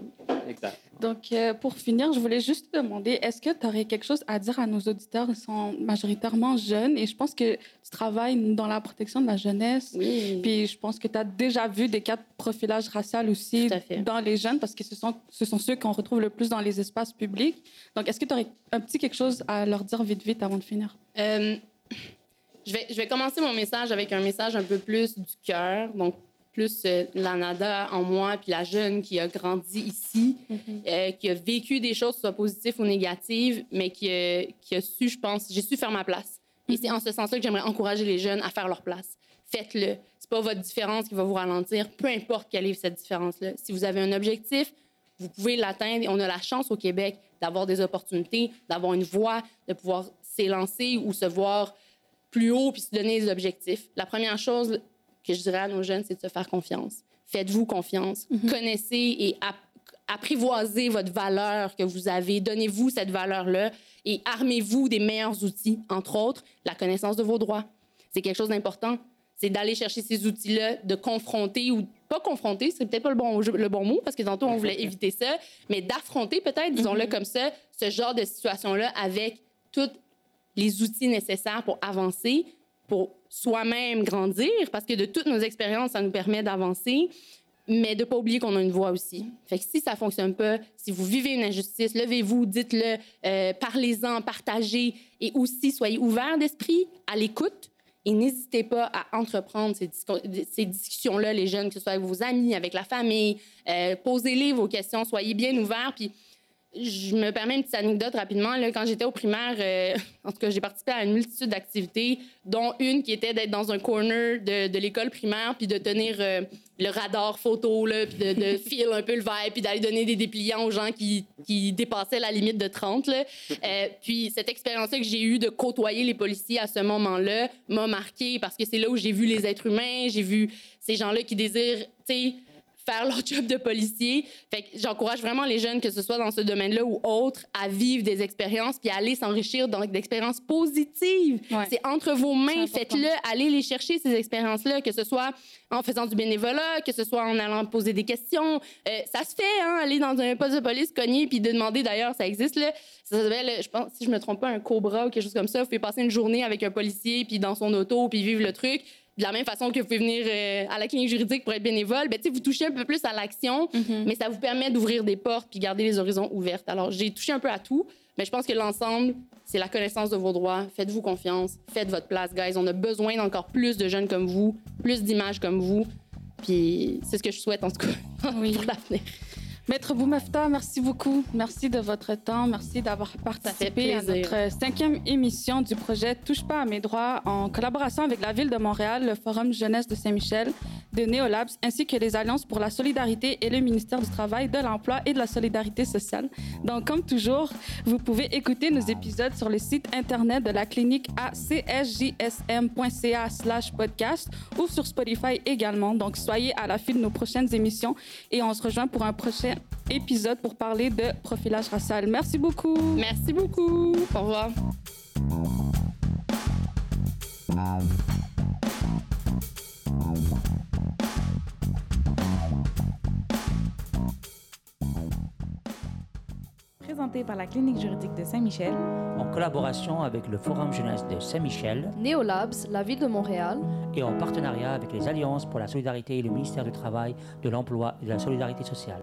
Exact. Donc, euh, pour finir, je voulais juste te demander, est-ce que tu aurais quelque chose à dire à nos auditeurs Ils sont majoritairement jeunes? Et je pense que tu travailles dans la protection de la jeunesse. Oui. Puis je pense que tu as déjà vu des cas de profilage racial aussi dans les jeunes parce que ce sont, ce sont ceux qu'on retrouve le plus dans les espaces publics. Donc, est-ce que tu aurais un petit quelque chose à leur dire vite, vite avant de finir? Euh, je, vais, je vais commencer mon message avec un message un peu plus du cœur, donc plus euh, la nada en moi, puis la jeune qui a grandi ici, euh, qui a vécu des choses, soit positives ou négatives, mais qui, a- qui a su, je pense, j'ai su faire ma place. Et c'est en ce sens-là que j'aimerais encourager les jeunes à faire leur place. Faites-le. C'est pas votre différence qui va vous ralentir, peu importe quelle est cette différence-là. Si vous avez un objectif, vous pouvez l'atteindre. On a la chance au Québec d'avoir des opportunités, d'avoir une voie, de pouvoir s'élancer ou se voir plus haut puis se donner des objectifs. La première chose que je dirais à nos jeunes, c'est de se faire confiance. Faites-vous confiance. Connaissez et ap- apprivoisez votre valeur que vous avez. Donnez-vous cette valeur-là et armez-vous des meilleurs outils, entre autres la connaissance de vos droits. C'est quelque chose d'important. C'est d'aller chercher ces outils-là, de confronter ou pas confronter, c'est peut-être pas le bon, le bon mot parce que tantôt on voulait <laughs> éviter ça, mais d'affronter peut-être, disons-le comme ça, ce genre de situation-là avec tous les outils nécessaires pour avancer, pour soi-même grandir, parce que de toutes nos expériences, ça nous permet d'avancer, mais de pas oublier qu'on a une voix aussi. Fait que si ça fonctionne pas, si vous vivez une injustice, levez-vous, dites-le, euh, parlez-en, partagez, et aussi soyez ouverts d'esprit, à l'écoute, et n'hésitez pas à entreprendre ces discussions-là, les jeunes, que ce soit avec vos amis, avec la famille. Euh, Posez-les vos questions, soyez bien ouverts. Puis je me permets une petite anecdote rapidement. Là, quand j'étais au primaire, euh, <laughs> en tout cas, j'ai participé à une multitude d'activités, dont une qui était d'être dans un corner de, de l'école primaire, puis de tenir euh, le radar photo, là, puis de, de <laughs> filer un peu le verre, puis d'aller donner des dépliants aux gens qui, qui dépassaient la limite de 30. Là. <laughs> Euh, puis cette expérience-là que j'ai eue de côtoyer les policiers à ce moment-là m'a marqué parce que c'est là où j'ai vu les êtres humains, j'ai vu ces gens-là qui désirent, tu sais, faire leur <laughs> job de policier. Fait que j'encourage vraiment les jeunes, que ce soit dans ce domaine-là ou autre, à vivre des expériences puis à aller s'enrichir d'expériences positives. Ouais. C'est entre vos mains, faites-le, allez les chercher, ces expériences-là, que ce soit en faisant du bénévolat, que ce soit en allant poser des questions. Euh, ça se fait, hein, aller dans un poste de police, cogner, puis de demander, d'ailleurs, ça existe, là. Ça s'appelle, je pense, si je me trompe pas, un cobra ou quelque chose comme ça. Vous pouvez passer une journée avec un policier, puis dans son auto, puis vivre le truc. De la même façon que vous pouvez venir euh, à la clinique juridique pour être bénévole, ben, vous touchez un peu plus à l'action, mais ça vous permet d'ouvrir des portes puis garder les horizons ouverts. Alors, j'ai touché un peu à tout, mais je pense que l'ensemble, c'est la connaissance de vos droits. Faites-vous confiance, faites votre place, guys. On a besoin d'encore plus de jeunes comme vous, plus d'images comme vous. Puis c'est ce que je souhaite, en tout cas, <laughs> Oui. pour l'avenir. Maître Boumefta, merci beaucoup. Merci de votre temps. Merci d'avoir participé à notre cinquième émission du projet Touche pas à mes droits en collaboration avec la Ville de Montréal, le Forum Jeunesse de Saint-Michel, de Néolabs, ainsi que les Alliances pour la solidarité et le ministère du Travail, de l'Emploi et de la Solidarité sociale. Donc, comme toujours, vous pouvez écouter nos épisodes sur le site Internet de la clinique à csjsm.ca slash podcast ou sur Spotify également. Donc, soyez à l'affût de nos prochaines émissions et on se rejoint pour un prochain épisode pour parler de profilage racial. Merci beaucoup. Merci beaucoup. Au revoir. Présenté par la Clinique juridique de Saint-Michel, en collaboration avec le Forum Jeunesse de Saint-Michel Néolabs, la ville de Montréal. et en partenariat avec les Alliances pour la solidarité et le ministère du Travail, de l'Emploi et de la Solidarité sociale.